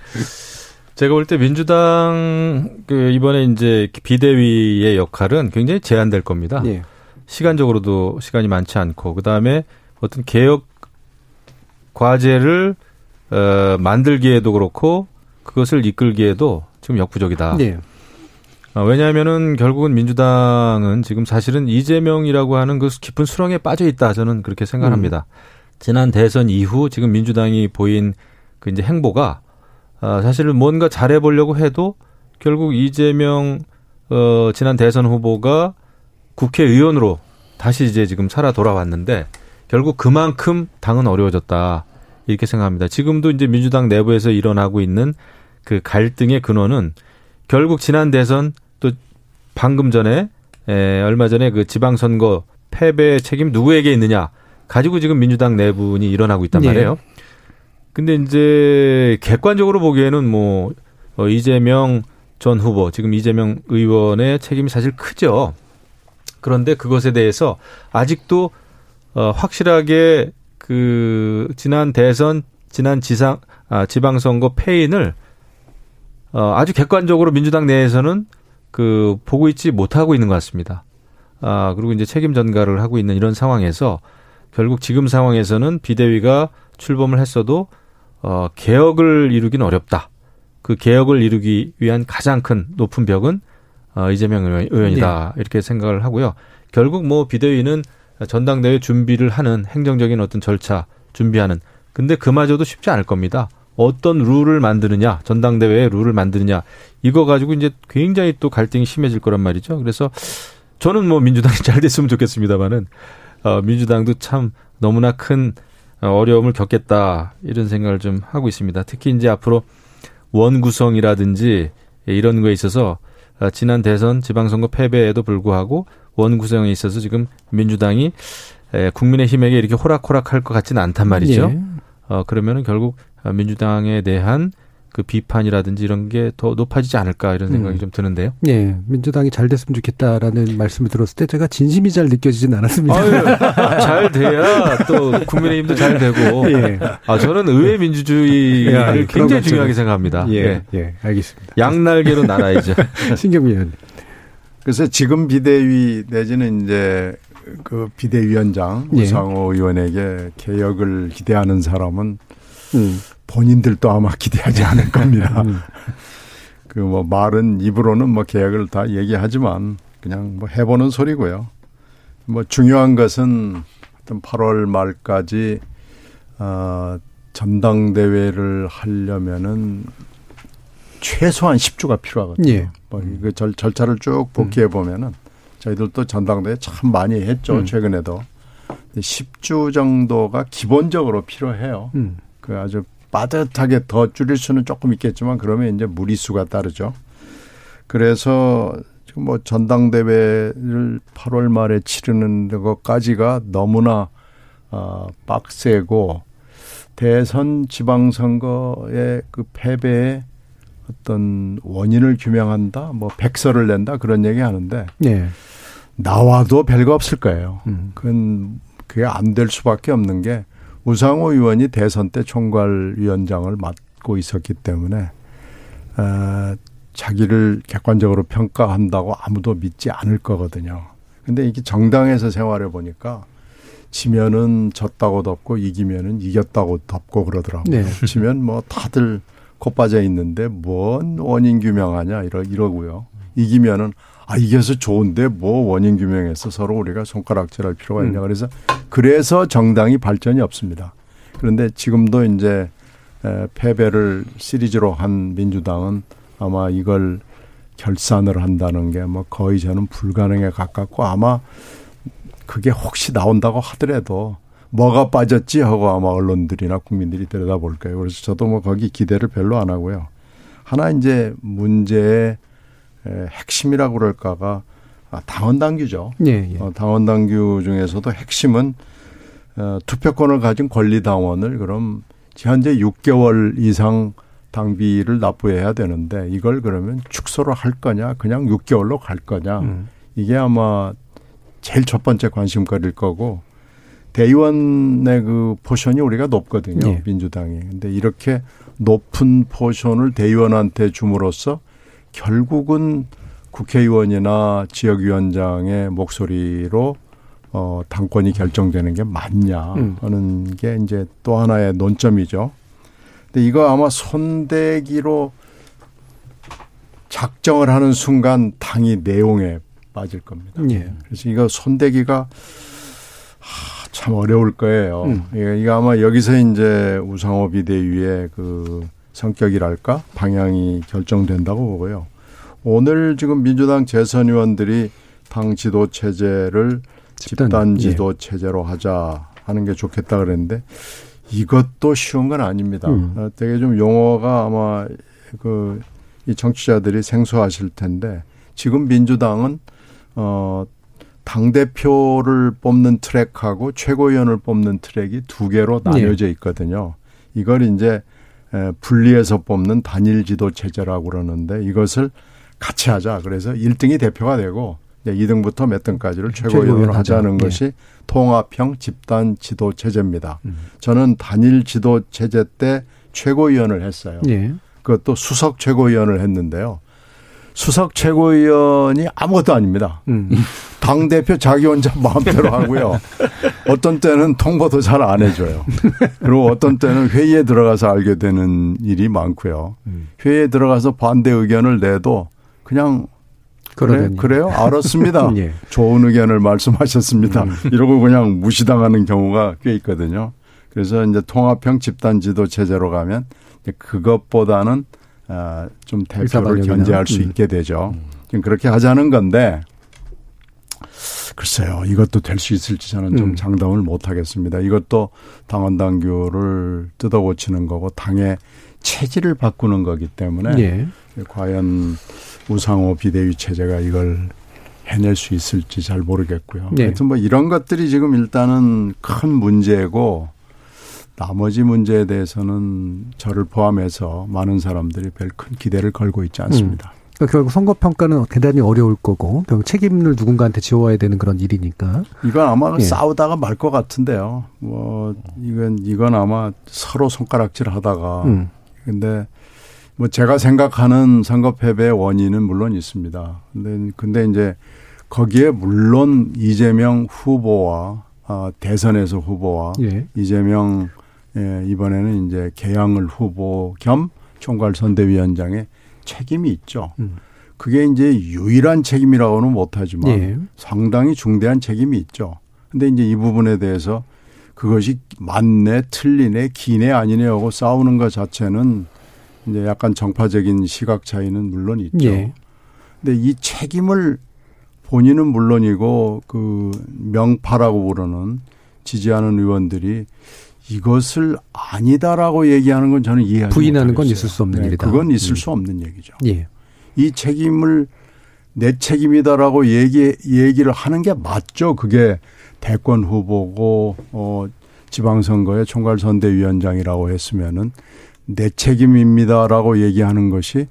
K: 제가 볼 때 민주당 그 이번에 이제 비대위의 역할은 굉장히 제한될 겁니다.
B: 예.
K: 시간적으로도 시간이 많지 않고 그다음에 어떤 개혁 과제를 어 만들기에도 그렇고 그것을 이끌기에도 지금 역부족이다.
B: 예.
K: 어, 왜냐하면은 결국은 민주당은 지금 사실은 이재명이라고 하는 그 깊은 수렁에 빠져 있다 저는 그렇게 생각합니다. 지난 대선 이후 지금 민주당이 보인 그 이제 행보가 아, 사실은 뭔가 잘해 보려고 해도 결국 이재명 어 지난 대선 후보가 국회의원으로 다시 이제 지금 살아 돌아왔는데 결국 그만큼 당은 어려워졌다. 이렇게 생각합니다. 지금도 이제 민주당 내부에서 일어나고 있는 그 갈등의 근원은 결국 지난 대선 또 방금 전에 에, 얼마 전에 그 지방선거 패배의 책임 누구에게 있느냐 가지고 지금 민주당 내분이 일어나고 있단
B: 네.
K: 말이에요. 근데 이제 객관적으로 보기에는 뭐 어, 이재명 전 후보 지금 이재명 의원의 책임이 사실 크죠. 그런데 그것에 대해서 아직도 어, 확실하게 그 지난 대선 지난 지상 아, 지방선거 패인을 어, 아주 객관적으로 민주당 내에서는 그 보고 있지 못하고 있는 것 같습니다. 아, 그리고 이제 책임 전가를 하고 있는 이런 상황에서 결국 지금 상황에서는 비대위가 출범을 했어도 어, 개혁을 이루기는 어렵다. 그 개혁을 이루기 위한 가장 큰 높은 벽은 어, 이재명 의원- 의원이다. 이렇게 생각을 하고요. 결국 뭐 비대위는 전당대회 준비를 하는 행정적인 어떤 절차 준비하는 근데 그마저도 쉽지 않을 겁니다. 어떤 룰을 만드느냐, 전당대회의 룰을 만드느냐, 이거 가지고 이제 굉장히 또 갈등이 심해질 거란 말이죠. 그래서 저는 뭐 민주당이 [LAUGHS] 잘 됐으면 좋겠습니다만은, 어, 민주당도 참 너무나 큰 어, 어려움을 겪겠다, 이런 생각을 좀 하고 있습니다. 특히 이제 앞으로 원 구성이라든지 이런 거에 있어서 어, 지난 대선 지방선거 패배에도 불구하고 원 구성에 있어서 지금 민주당이 에, 국민의힘에게 이렇게 호락호락할 것 같지는 않단 말이죠.
B: 예.
K: 어, 그러면은 결국 민주당에 대한 그 비판이라든지 이런 게 더 높아지지 않을까 이런 생각이
B: 음.
K: 좀 드는데요.
B: 예, 민주당이 잘 됐으면 좋겠다라는 말씀을 들었을 때 제가 진심이 잘 느껴지진 않았습니다.
K: 아유, [LAUGHS] 잘 돼야 또 국민의힘도 잘 되고.
B: 예.
K: 아 저는 의회 민주주의를
B: 야, 그런
K: 굉장히
B: 것
K: 중요하게 생각합니다.
B: 예, 예, 알겠습니다.
K: 양날개로 날아야죠.
B: 신경미 의원.
J: 그래서 지금 비대위 내지는 이제 그 비대위원장
B: 예.
J: 우상호 의원에게 개혁을 기대하는 사람은
B: 음.
J: 본인들도 아마 기대하지 않을 [LAUGHS] 겁니다.
B: 음.
J: 그뭐 말은 입으로는 뭐 계획을 다 얘기하지만 그냥 뭐 해보는 소리고요. 뭐 중요한 것은 어떤 8월 말까지 어 전당대회를 하려면은 최소한 10주가 필요하거든요.
B: 예.
J: 뭐 이거 절, 절차를 쭉 복귀해 보면은 저희들도 전당대회 참 많이 했죠
B: 음.
J: 최근에도 10주 정도가 기본적으로 필요해요.
B: 음.
J: 그 아주 빠듯하게 더 줄일 수는 조금 있겠지만 그러면 이제 무리수가 따르죠. 그래서 지금 뭐 전당대회를 8월 말에 치르는 것까지가 너무나 어, 빡세고 대선 지방선거의 그 패배의 어떤 원인을 규명한다, 뭐 백서를 낸다 그런 얘기 하는데
B: 예.
J: 나와도 별거 없을 거예요.
B: 음.
J: 그건 그게 안 될 수밖에 없는 게 우상호 의원이 대선 때 총괄위원장을 맡고 있었기 때문에 어, 자기를 객관적으로 평가한다고 아무도 믿지 않을 거거든요. 근데 이게 정당에서 생활해 보니까 지면은 졌다고 덮고 이기면은 이겼다고 덮고 그러더라고요.
B: 네. [LAUGHS]
J: 지면 뭐 다들 코 빠져 있는데 뭔 원인 규명하냐 이러 이러고요. 이기면은 아 이겨서 좋은데 뭐 원인 규명해서 서로 우리가 손가락질할 필요가 있냐 그래서 그래서 정당이 발전이 없습니다. 그런데 지금도 이제 에, 패배를 시리즈로 한 민주당은 아마 이걸 결산을 한다는 게 뭐 거의 저는 불가능에 가깝고 아마 그게 혹시 나온다고 하더라도 뭐가 빠졌지 하고 아마 언론들이나 국민들이 들여다볼 거예요. 그래서 저도 뭐 거기 기대를 별로 안 하고요. 하나 이제 문제의 에, 핵심이라고 그럴까가 아, 당원 당규죠.
B: 예, 예.
J: 어, 당원 당규 중에서도 핵심은 어, 투표권을 가진 권리 당원을 그럼 현재 6개월 이상 당비를 납부해야 되는데 이걸 그러면 축소를 할 거냐 그냥 6개월로 갈 거냐
B: 음.
J: 이게 아마 제일 첫 번째 관심거리일 거고 대의원의 그 포션이 우리가 높거든요
B: 예.
J: 민주당이 근데 이렇게 높은 포션을 대의원한테 줌으로써 결국은 국회의원이나 지역위원장의 목소리로 어, 당권이 결정되는 게 맞냐
B: 음.
J: 하는 게 이제 또 하나의 논점이죠. 근데 이거 아마 손대기로 작정을 하는 순간 당이 내용에 빠질 겁니다.
B: 예.
J: 그래서 이거 손대기가 하, 참 어려울 거예요.
B: 음.
J: 이거 아마 여기서 이제 우상호 비대위의 그 성격이랄까 방향이 결정된다고 보고요. 오늘 지금 민주당 재선 의원들이 당 지도 체제를
B: 집단,
J: 집단 지도 체제로 하자 하는 게 좋겠다 그랬는데 이것도 쉬운 건 아닙니다.
B: 음.
J: 어, 되게 좀 용어가 아마 그 이 정치자들이 생소하실 텐데 지금 민주당은 어 당 대표를 뽑는 트랙하고 최고위원을 뽑는 트랙이 두 개로 나뉘어져 있거든요. 이걸 이제 에, 분리해서 뽑는 단일 지도 체제라고 그러는데 이것을 같이 하자. 그래서 1등이 대표가 되고 이제 2등부터 몇 등까지를 최고위원으로
B: 최고위원 하자.
J: 하자는
B: 예.
J: 것이 통합형 집단 지도 체제입니다.
B: 음.
J: 저는 단일 지도 체제 때 최고위원을 했어요.
B: 예.
J: 그것도 수석 최고위원을 했는데요. 수석 최고위원이 아무것도 아닙니다.
B: 음. [LAUGHS]
J: 당 대표 자기 혼자 마음대로 하고요. 어떤 때는 통보도 잘 안 해줘요. 그리고 어떤 때는 회의에 들어가서 알게 되는 일이 많고요.
B: 음.
J: 회의에 들어가서 반대 의견을 내도 그냥 그래. 그래요? 알았습니다. [LAUGHS]
B: 예.
J: 좋은 의견을 말씀하셨습니다.
B: 음.
J: 이러고 그냥 무시당하는 경우가 꽤 있거든요. 그래서 이제 통합형 집단 지도 체제로 가면 그것보다는 아, 좀 대표를. 견제할 수
B: 음.
J: 있게 되죠. 지금 그렇게 하자는 건데 글쎄요, 이것도 될 수 있을지 저는 좀
B: 음.
J: 장담을 못 하겠습니다. 이것도 당원 당규를 뜯어 고치는 거고 당의 체질을 바꾸는 거기 때문에
B: 예.
J: 과연 우상호 비대위 체제가 이걸 해낼 수 있을지 잘 모르겠고요.
B: 네.
J: 하여튼 뭐 이런 것들이 지금 일단은 큰 문제고 나머지 문제에 대해서는 저를 포함해서 많은 사람들이 별 큰 기대를 걸고 있지 않습니다.
B: 그러니까 결국 선거 평가는 대단히 어려울 거고 결국 책임을 누군가한테 지워야 되는 그런 일이니까.
J: 이건 아마
B: 예.
J: 싸우다가 말 것 같은데요. 뭐 이건 이건 아마 서로 손가락질 하다가
B: 음.
J: 근데 뭐 제가 생각하는 선거 패배의 원인은 물론 있습니다. 근데 근데 이제 거기에 물론 이재명 후보와 아, 대선에서 후보와
B: 예.
J: 이재명 예, 이번에는 이제 개항을 후보 겸 총괄 선대위원장의 책임이 있죠.
B: 음.
J: 그게 이제 유일한 책임이라고는 못하지만
B: 예.
J: 상당히 중대한 책임이 있죠. 근데 이제 이 부분에 대해서 그것이 맞네, 틀리네, 기네, 아니네 하고 싸우는 것 자체는 이제 약간 정파적인 시각 차이는 물론 있죠.
B: 예.
J: 근데 이 책임을 본인은 물론이고 그 명파라고 부르는 지지하는 의원들이 이것을 아니다라고 얘기하는 건 저는 이해하지
B: 부인하는 건. 있을 수 없는
J: 네,
B: 일이다.
J: 그건 있을
B: 음.
J: 수 없는 얘기죠.
B: 예.
J: 이 책임을 내 책임이다라고 얘기 얘기를 하는 게 맞죠. 그게 대권 후보고 어 지방선거의 총괄선대위원장이라고 했으면은 내 책임입니다라고 얘기하는 것이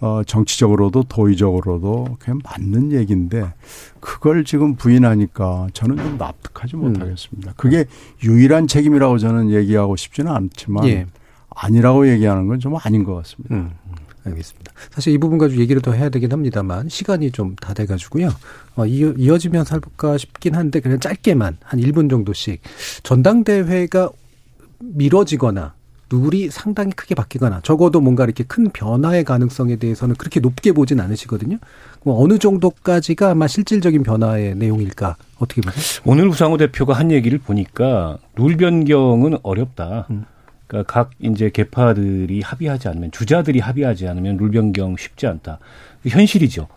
J: 어 정치적으로도 도의적으로도 그냥 맞는 얘기인데 그걸 지금 부인하니까 저는 좀 납득하지
B: 음.
J: 못하겠습니다. 그게 유일한 책임이라고 저는 얘기하고 싶지는 않지만
B: 예.
J: 아니라고 얘기하는 건 좀 아닌 것 같습니다.
B: 음. 알겠습니다. 사실 이 부분 가지고 얘기를 더 해야 되긴 합니다만 시간이 좀 다 돼가지고요. 어, 이어, 이어지면서 할까 싶긴 한데 그냥 짧게만 한 1분 정도씩 전당대회가 미뤄지거나 룰이 상당히 크게 바뀌거나 적어도 뭔가 이렇게 큰 변화의 가능성에 대해서는 그렇게 높게 보진 않으시거든요. 그럼 어느 정도까지가 아마 실질적인 변화의 내용일까 어떻게 보세요?
I: 오늘 우상호 대표가 한 얘기를 보니까 룰 변경은 어렵다.
B: 음.
I: 그러니까 각 이제 개파들이 합의하지 않으면 주자들이 합의하지 않으면 룰 변경 쉽지 않다. 현실이죠.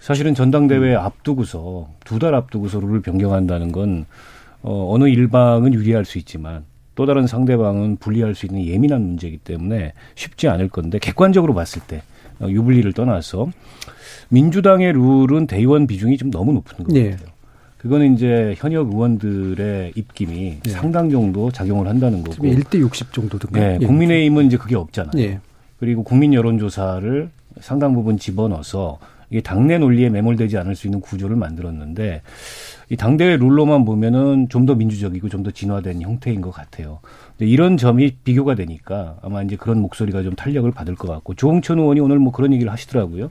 I: 사실은 전당대회 앞두고서 두 달 앞두고서 룰을 변경한다는 건 어, 어느 일방은 유리할 수 있지만 또 다른 상대방은 불리할 수 있는 예민한 문제이기 때문에 쉽지 않을 건데 객관적으로 봤을 때 어, 유불리를 떠나서 민주당의 룰은 대의원 비중이 좀 너무 높은 것
B: 예.
I: 같아요. 그거는 이제 현역 의원들의 입김이
B: 예.
I: 상당 정도 작용을 한다는 거고.
B: 지금 1대 60 정도 든가.
I: 네,
B: 예.
I: 국민의힘은 이제 그게 없잖아요.
B: 예.
I: 그리고 국민 여론조사를 상당 부분 집어넣어서 이게 당내 논리에 매몰되지 않을 수 있는 구조를 만들었는데 이 당대회 룰로만 보면은 좀 더 민주적이고 좀 더 진화된 형태인 것 같아요. 근데 이런 점이 비교가 되니까 아마 이제 그런 목소리가 좀 탄력을 받을 것 같고 조홍천 의원이 오늘 뭐 그런 얘기를 하시더라고요.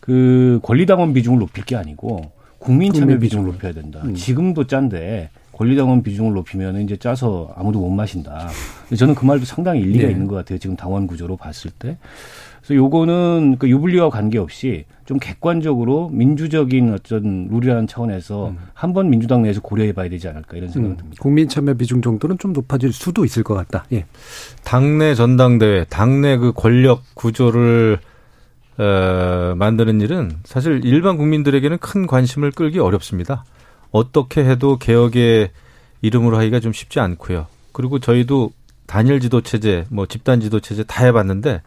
I: 그 권리당원 비중을 높일 게 아니고 국민 참여 비중을 높여야 된다. 음. 지금도 짠데 권리당원 비중을 높이면 이제 짜서 아무도 못 마신다. 저는 그 말도 상당히 일리가 네. 있는 것 같아요. 지금 당원 구조로 봤을 때. 그래서 요거는 그 유불리와 관계없이 좀 객관적으로 민주적인 어떤 룰이라는 차원에서 음. 한번 민주당 내에서 고려해 봐야 되지 않을까 이런 생각이 음. 듭니다.
B: 국민 참여 비중 정도는 좀 높아질 수도 있을 것 같다. 예.
K: 당내 전당대회, 당내 그 권력 구조를 어, 만드는 일은 사실 일반 국민들에게는 큰 관심을 끌기 어렵습니다. 어떻게 해도 개혁의 이름으로 하기가 좀 쉽지 않고요. 그리고 저희도 단일 지도 체제, 뭐 집단 지도 체제 다 해봤는데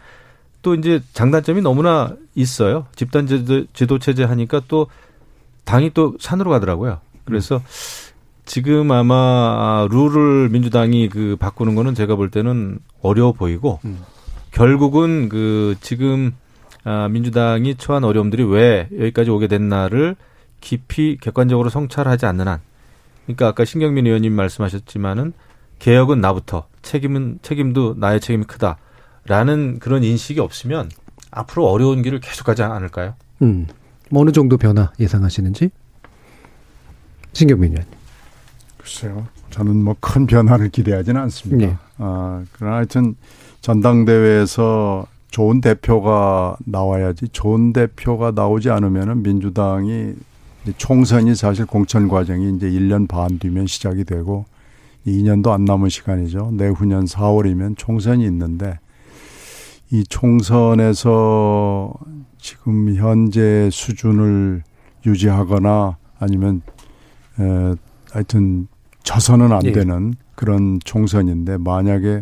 K: 또 이제 장단점이 너무나 있어요. 집단 지도 체제 하니까 또 당이 또 산으로 가더라고요. 그래서 지금 아마 룰을 민주당이 그 바꾸는 거는 제가 볼 때는 어려워 보이고 음. 결국은 그 지금 아 민주당이 처한 어려움들이 왜 여기까지 오게 됐나를 깊이 객관적으로 성찰하지 않는 한 그러니까 아까 신경민 의원님 말씀하셨지만은 개혁은 나부터 책임은 책임도 나의 책임이 크다. 라는 그런 인식이 없으면 앞으로 어려운 길을 계속하지 않을까요?
B: 음. 뭐 어느 정도 변화 예상하시는지? 신경민 의원님.
J: 글쎄요. 저는 뭐 큰 변화를 기대하지는 않습니다. 네. 아, 그러나 하여튼 전당대회에서 좋은 대표가 나와야지 좋은 대표가 나오지 않으면은 민주당이 총선이 사실 공천 과정이 이제 1년 반 뒤면 시작이 되고 2년도 안 남은 시간이죠. 내후년 4월이면 총선이 있는데 이 총선에서 지금 현재 수준을 유지하거나 아니면 에, 하여튼 저선은 안 예. 되는 그런 총선인데 만약에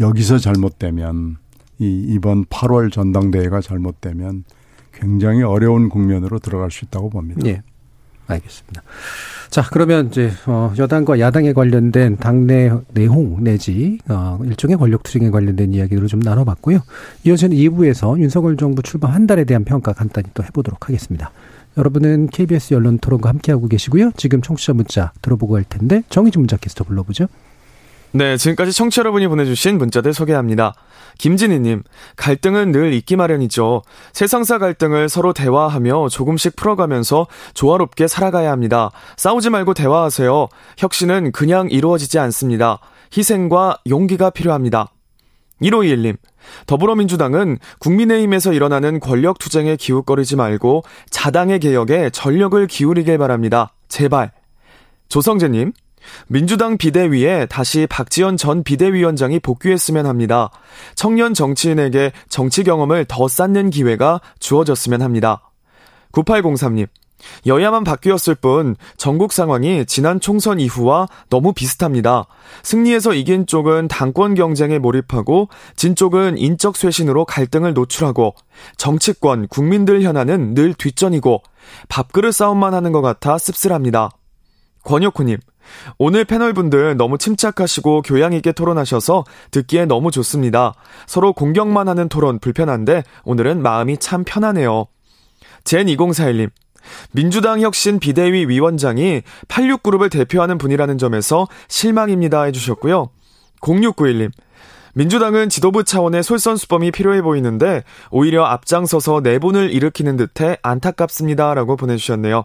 J: 여기서 잘못되면 이 이번 8월 전당대회가 잘못되면 굉장히 어려운 국면으로 들어갈 수 있다고 봅니다.
B: 예. 알겠습니다. 자, 그러면 이제 어 여당과 야당에 관련된 당내 내용 내지 어 일종의 권력 투쟁에 관련된 이야기들을 좀 나눠 봤고요. 이어지는 2부에서 윤석열 정부 출범 한 달에 대한 평가 간단히 또 해 보도록 하겠습니다. 여러분은 KBS 연론 토론과 함께하고 계시고요. 지금 청취자 문자 들어보고 할 텐데 정의진 문자 캐스터 불러보죠.
L: 네, 지금까지 청취자 여러분이 보내주신 문자들 소개합니다. 김진희님, 갈등은 늘 있기 마련이죠. 세상사 갈등을 서로 대화하며 조금씩 풀어가면서 조화롭게 살아가야 합니다. 싸우지 말고 대화하세요. 혁신은 그냥 이루어지지 않습니다. 희생과 용기가 필요합니다. 1521님, 더불어민주당은 국민의힘에서 일어나는 권력 투쟁에 기웃거리지 말고 자당의 개혁에 전력을 기울이길 바랍니다. 제발. 조성재님, 민주당 비대위에 다시 박지원 전 비대위원장이 복귀했으면 합니다. 청년 정치인에게 정치 경험을 더 쌓는 기회가 주어졌으면 합니다. 9803님. 여야만 바뀌었을 뿐 전국 상황이 지난 총선 이후와 너무 비슷합니다. 승리해서 이긴 쪽은 당권 경쟁에 몰입하고 진 쪽은 인적 쇄신으로 갈등을 노출하고 정치권, 국민들 현안은 늘 뒷전이고 밥그릇 싸움만 하는 것 같아 씁쓸합니다. 권혁호님, 오늘 패널분들 너무 침착하시고 교양 있게 토론하셔서 듣기에 너무 좋습니다. 서로 공격만 하는 토론 불편한데 오늘은 마음이 참 편하네요. 젠2041님, 민주당 혁신 비대위 위원장이 86그룹을 대표하는 분이라는 점에서 실망입니다 해주셨고요. 0691님, 민주당은 지도부 차원의 솔선수범이 필요해 보이는데 오히려 앞장서서 내분을 일으키는 듯해 안타깝습니다 라고 보내주셨네요.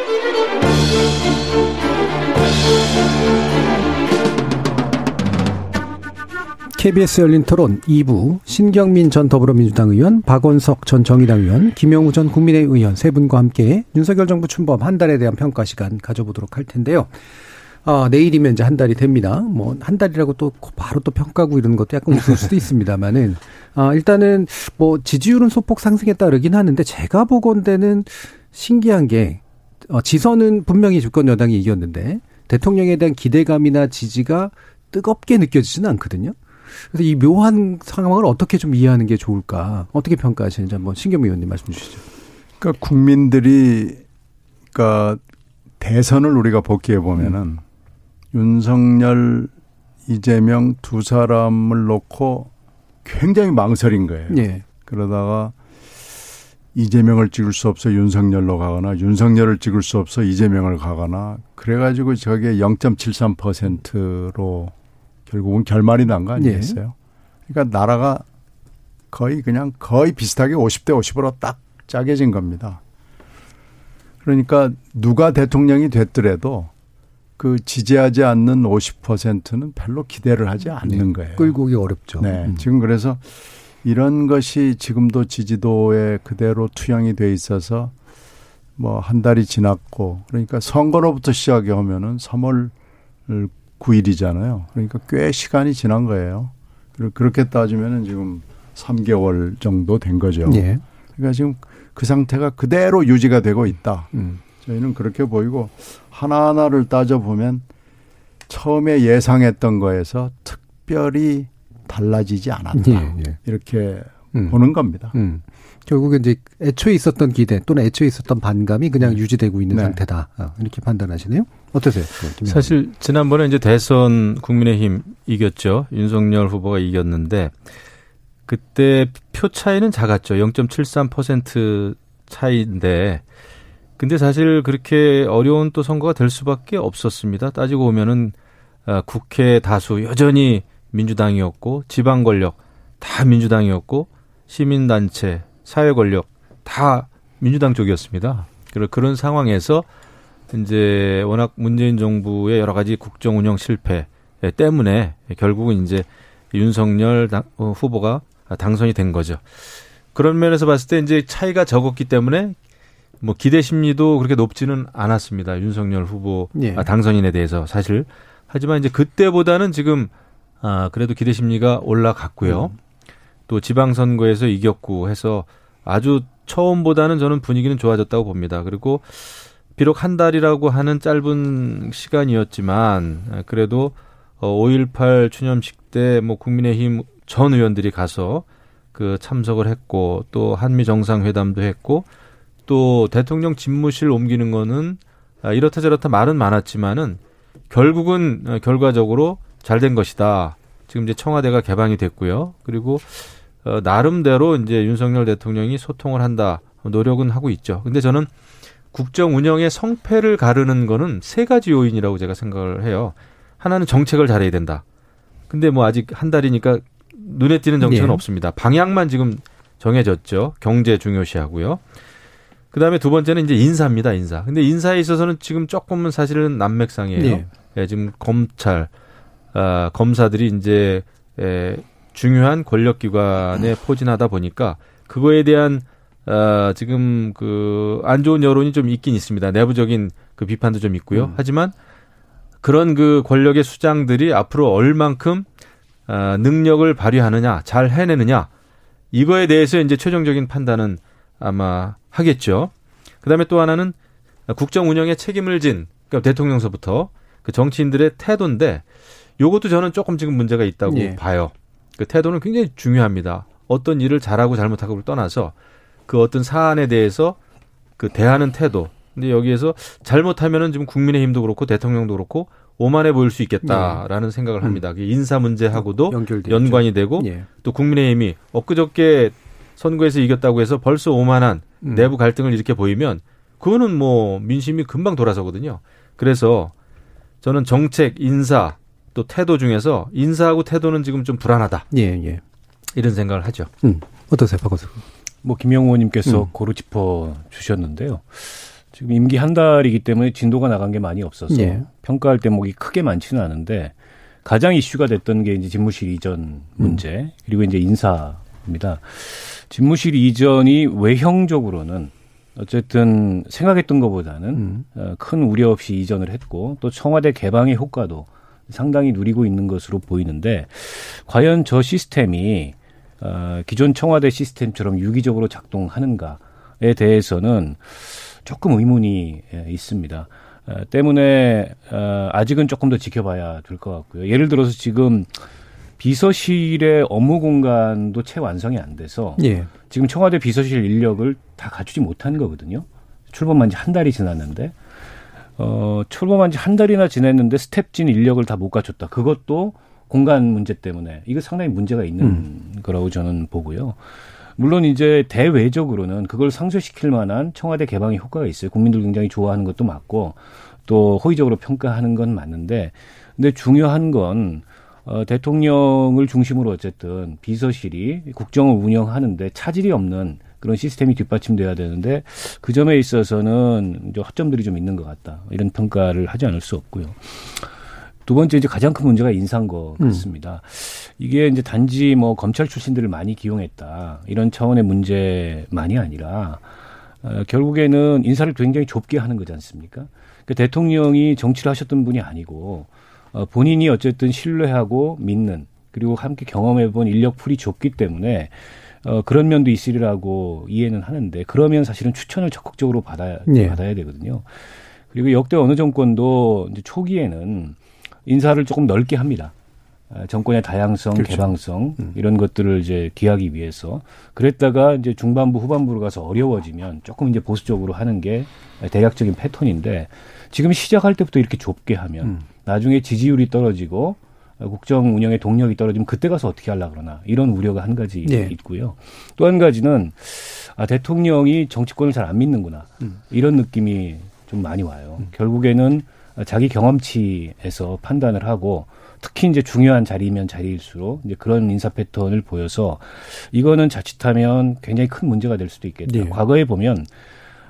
B: KBS 열린 토론 2부 신경민 전 더불어민주당 의원, 박원석 전 정의당 의원, 김영우 전 국민의힘 의원 세 분과 함께 윤석열 정부 출범 한 달에 대한 평가 시간 가져보도록 할 텐데요. 아, 내일이면 이제 한 달이 됩니다. 뭐, 한 달이라고 또 바로 또 평가고 이러는 것도 약간 웃을 수도 있습니다만은, 아, 일단은 뭐, 지지율은 소폭 상승했다 그러긴 하는데, 제가 보건대는 신기한 게, 어, 지선은 분명히 주권 여당이 이겼는데, 대통령에 대한 기대감이나 지지가 뜨겁게 느껴지지는 않거든요. 그래서 이 묘한 상황을 어떻게 좀 이해하는 게 좋을까? 어떻게 평가하시는지 한번 신경미 의원님 말씀 주시죠.
J: 그러니까 국민들이 그러니까 대선을 우리가 복귀해 보면은 음. 윤석열, 이재명 두 사람을 놓고 굉장히 망설인 거예요. 예. 그러다가 이재명을 찍을 수 없어 윤석열로 가거나 윤석열을 찍을 수 없어 이재명을 가거나 그래가지고 저게 0.73%로 결국은 결말이 난 거 아니겠어요? 예. 그러니까 나라가 거의 그냥 거의 비슷하게 50대 50으로 딱 짜겨진 겁니다. 그러니까 누가 대통령이 됐더라도 그 지지하지 않는 50%는 별로 기대를 하지 않는 네. 거예요.
B: 끌고 오기 어렵죠.
J: 네. 음. 지금 그래서 이런 것이 지금도 지지도에 그대로 투영이 돼 있어서 뭐 한 달이 지났고 그러니까 선거로부터 시작해 오면은 3월 9일이잖아요. 그러니까 꽤 시간이 지난 거예요. 그렇게 따지면은 지금 3개월 정도 된 거죠. 예. 그러니까 지금 그 상태가 그대로 유지가 되고 있다. 음. 저희는 그렇게 보이고 하나하나를 따져보면 처음에 예상했던 거에서 특별히 달라지지 않았다. 예, 예. 이렇게 음. 보는 겁니다. 음.
B: 결국에 이제 애초에 있었던 기대 또는 애초에 있었던 반감이 그냥 네. 유지되고 있는 네. 상태다. 어, 이렇게 판단하시네요. 어떠세요?
K: 사실 지난번에 이제 대선 국민의힘 이겼죠. 윤석열 후보가 이겼는데 그때 표 차이는 작았죠. 0.73% 차이인데 근데 사실 그렇게 어려운 또 선거가 될 수밖에 없었습니다. 따지고 보면은 어, 국회 다수 여전히 민주당이었고 지방 권력 다 민주당이었고 시민단체 사회 권력 다 민주당 쪽이었습니다. 그런 상황에서 이제 워낙 문재인 정부의 여러 가지 국정 운영 실패 때문에 결국은 이제 윤석열 어, 후보가 당선이 된 거죠. 그런 면에서 봤을 때 이제 차이가 적었기 때문에 뭐 기대 심리도 그렇게 높지는 않았습니다. 윤석열 후보 예. 아, 당선인에 대해서 사실 하지만 이제 그때보다는 지금 아 그래도 기대 심리가 올라갔고요. 음. 또 지방선거에서 이겼고 해서 아주 처음보다는 저는 분위기는 좋아졌다고 봅니다. 그리고 비록 한 달이라고 하는 짧은 시간이었지만 그래도 5.18 어, 추념식 때 뭐 국민의힘 전 의원들이 가서 그 참석을 했고 또 한미 정상회담도 했고 또 대통령 집무실 옮기는 거는 아, 이렇다 저렇다 말은 많았지만은 결국은 어, 결과적으로 잘 된 것이다. 지금 이제 청와대가 개방이 됐고요. 그리고 어, 나름대로 이제 윤석열 대통령이 소통을 한다 노력은 하고 있죠. 근데 저는 국정 운영의 성패를 가르는 거는 세 가지 요인이라고 제가 생각을 해요. 하나는 정책을 잘해야 된다. 근데 뭐 아직 한 달이니까 눈에 띄는 정책은 네. 없습니다. 방향만 지금 정해졌죠. 경제 중요시하고요. 그 다음에 두 번째는 이제 인사입니다, 인사. 근데 인사에 있어서는 지금 조금은 사실은 난맥상이에요. 네. 예, 지금 검찰, 아, 검사들이 이제 에, 중요한 권력기관에 포진하다 보니까 그거에 대한 아, 지금 그 안 좋은 여론이 좀 있긴 있습니다. 내부적인 그 비판도 좀 있고요. 음. 하지만 그런 그 권력의 수장들이 앞으로 얼만큼 아, 능력을 발휘하느냐, 잘 해내느냐 이거에 대해서 이제 최종적인 판단은 아마 하겠죠. 그다음에 또 하나는 국정 운영에 책임을 진 그러니까 대통령서부터 그 정치인들의 태도인데 요것도 저는 조금 지금 문제가 있다고 예. 봐요. 그 태도는 굉장히 중요합니다. 어떤 일을 잘하고 잘못하고를 떠나서 그 어떤 사안에 대해서 그 대하는 태도. 근데 여기에서 잘못하면은 지금 국민의힘도 그렇고 대통령도 그렇고 오만해 보일 수 있겠다라는 네. 생각을 합니다. 음. 인사 문제하고도 연관이 되고 예. 또 국민의힘이 엊그저께 선거에서 이겼다고 해서 벌써 오만한 음. 내부 갈등을 이렇게 보이면 그거는 뭐 민심이 금방 돌아서거든요. 그래서 저는 정책, 인사 또 태도 중에서 인사하고 태도는 지금 좀 불안하다. 예, 예. 이런 생각을 하죠.
B: 음. 어떠세요, 박원석?
I: 뭐 김영호 의원님께서 음. 고루 짚어 주셨는데요. 지금 임기 한 달이기 때문에 진도가 나간 게 많이 없어서 예. 평가할 대목이 크게 많지는 않은데 가장 이슈가 됐던 게 이제 집무실 이전 문제 그리고 이제 인사입니다. 집무실 이전이 외형적으로는 어쨌든 생각했던 것보다는
B: 음.
I: 어, 큰 우려 없이 이전을 했고 또 청와대 개방의 효과도 상당히 누리고 있는 것으로 보이는데 과연 저 시스템이 어, 기존 청와대 시스템처럼 유기적으로 작동하는가에 대해서는 조금 의문이 예, 있습니다. 어, 때문에 어, 아직은 조금 더 지켜봐야 될 것 같고요. 예를 들어서 지금 비서실의 업무 공간도 채 완성이 안 돼서
B: 예.
I: 지금 청와대 비서실 인력을 다 갖추지 못한 거거든요. 출범한 지 한 달이 지났는데 어, 출범한 지 한 달이나 지났는데 스텝진 인력을 다 못 갖췄다. 그것도 공간 문제 때문에 이거 상당히 문제가 있는
B: 음.
I: 거라고 저는 보고요. 물론 이제 대외적으로는 그걸 상쇄시킬 만한 청와대 개방의 효과가 있어요. 국민들 굉장히 좋아하는 것도 맞고 또 호의적으로 평가하는 건 맞는데 근데 중요한 건 어, 대통령을 중심으로 어쨌든 비서실이 국정을 운영하는데 차질이 없는 그런 시스템이 뒷받침돼야 되는데 그 점에 있어서는 이제 허점들이 좀 있는 것 같다. 이런 평가를 하지 않을 수 없고요. 두 번째 이제 가장 큰 문제가 인사인 것 같습니다. 이게 이제 단지 뭐 검찰 출신들을 많이 기용했다 이런 차원의 문제만이 아니라 어, 결국에는 인사를 굉장히 좁게 하는 거지 않습니까? 그 대통령이 정치를 하셨던 분이 아니고 어, 본인이 어쨌든 신뢰하고 믿는 그리고 함께 경험해본 인력 풀이 좁기 때문에 어, 그런 면도 있으리라고 이해는 하는데 그러면 사실은 추천을 적극적으로 받아야
B: 예.
I: 받아야 되거든요. 그리고 역대 어느 정권도 이제 초기에는 인사를 조금 넓게 합니다. 아, 정권의 다양성,
B: 그렇죠.
I: 개방성 이런 것들을 이제 기하기 위해서 그랬다가 이제 중반부 후반부로 가서 어려워지면 조금 이제 보수적으로 하는 게 대략적인 패턴인데 지금 시작할 때부터 이렇게 좁게 하면
B: 음.
I: 나중에 지지율이 떨어지고 어, 국정 운영의 동력이 떨어지면 그때 가서 어떻게 하려 그러나 이런 우려가 한 가지
B: 예.
I: 있고요. 또 한 가지는 아 대통령이 정치권을 잘 안 믿는구나
B: 음.
I: 이런 느낌이 좀 많이 와요. 결국에는 자기 경험치에서 판단을 하고 특히 이제 중요한 자리면 자리일수록 이제 그런 인사 패턴을 보여서 이거는 자칫하면 굉장히 큰 문제가 될 수도 있겠다.
B: 네.
I: 과거에 보면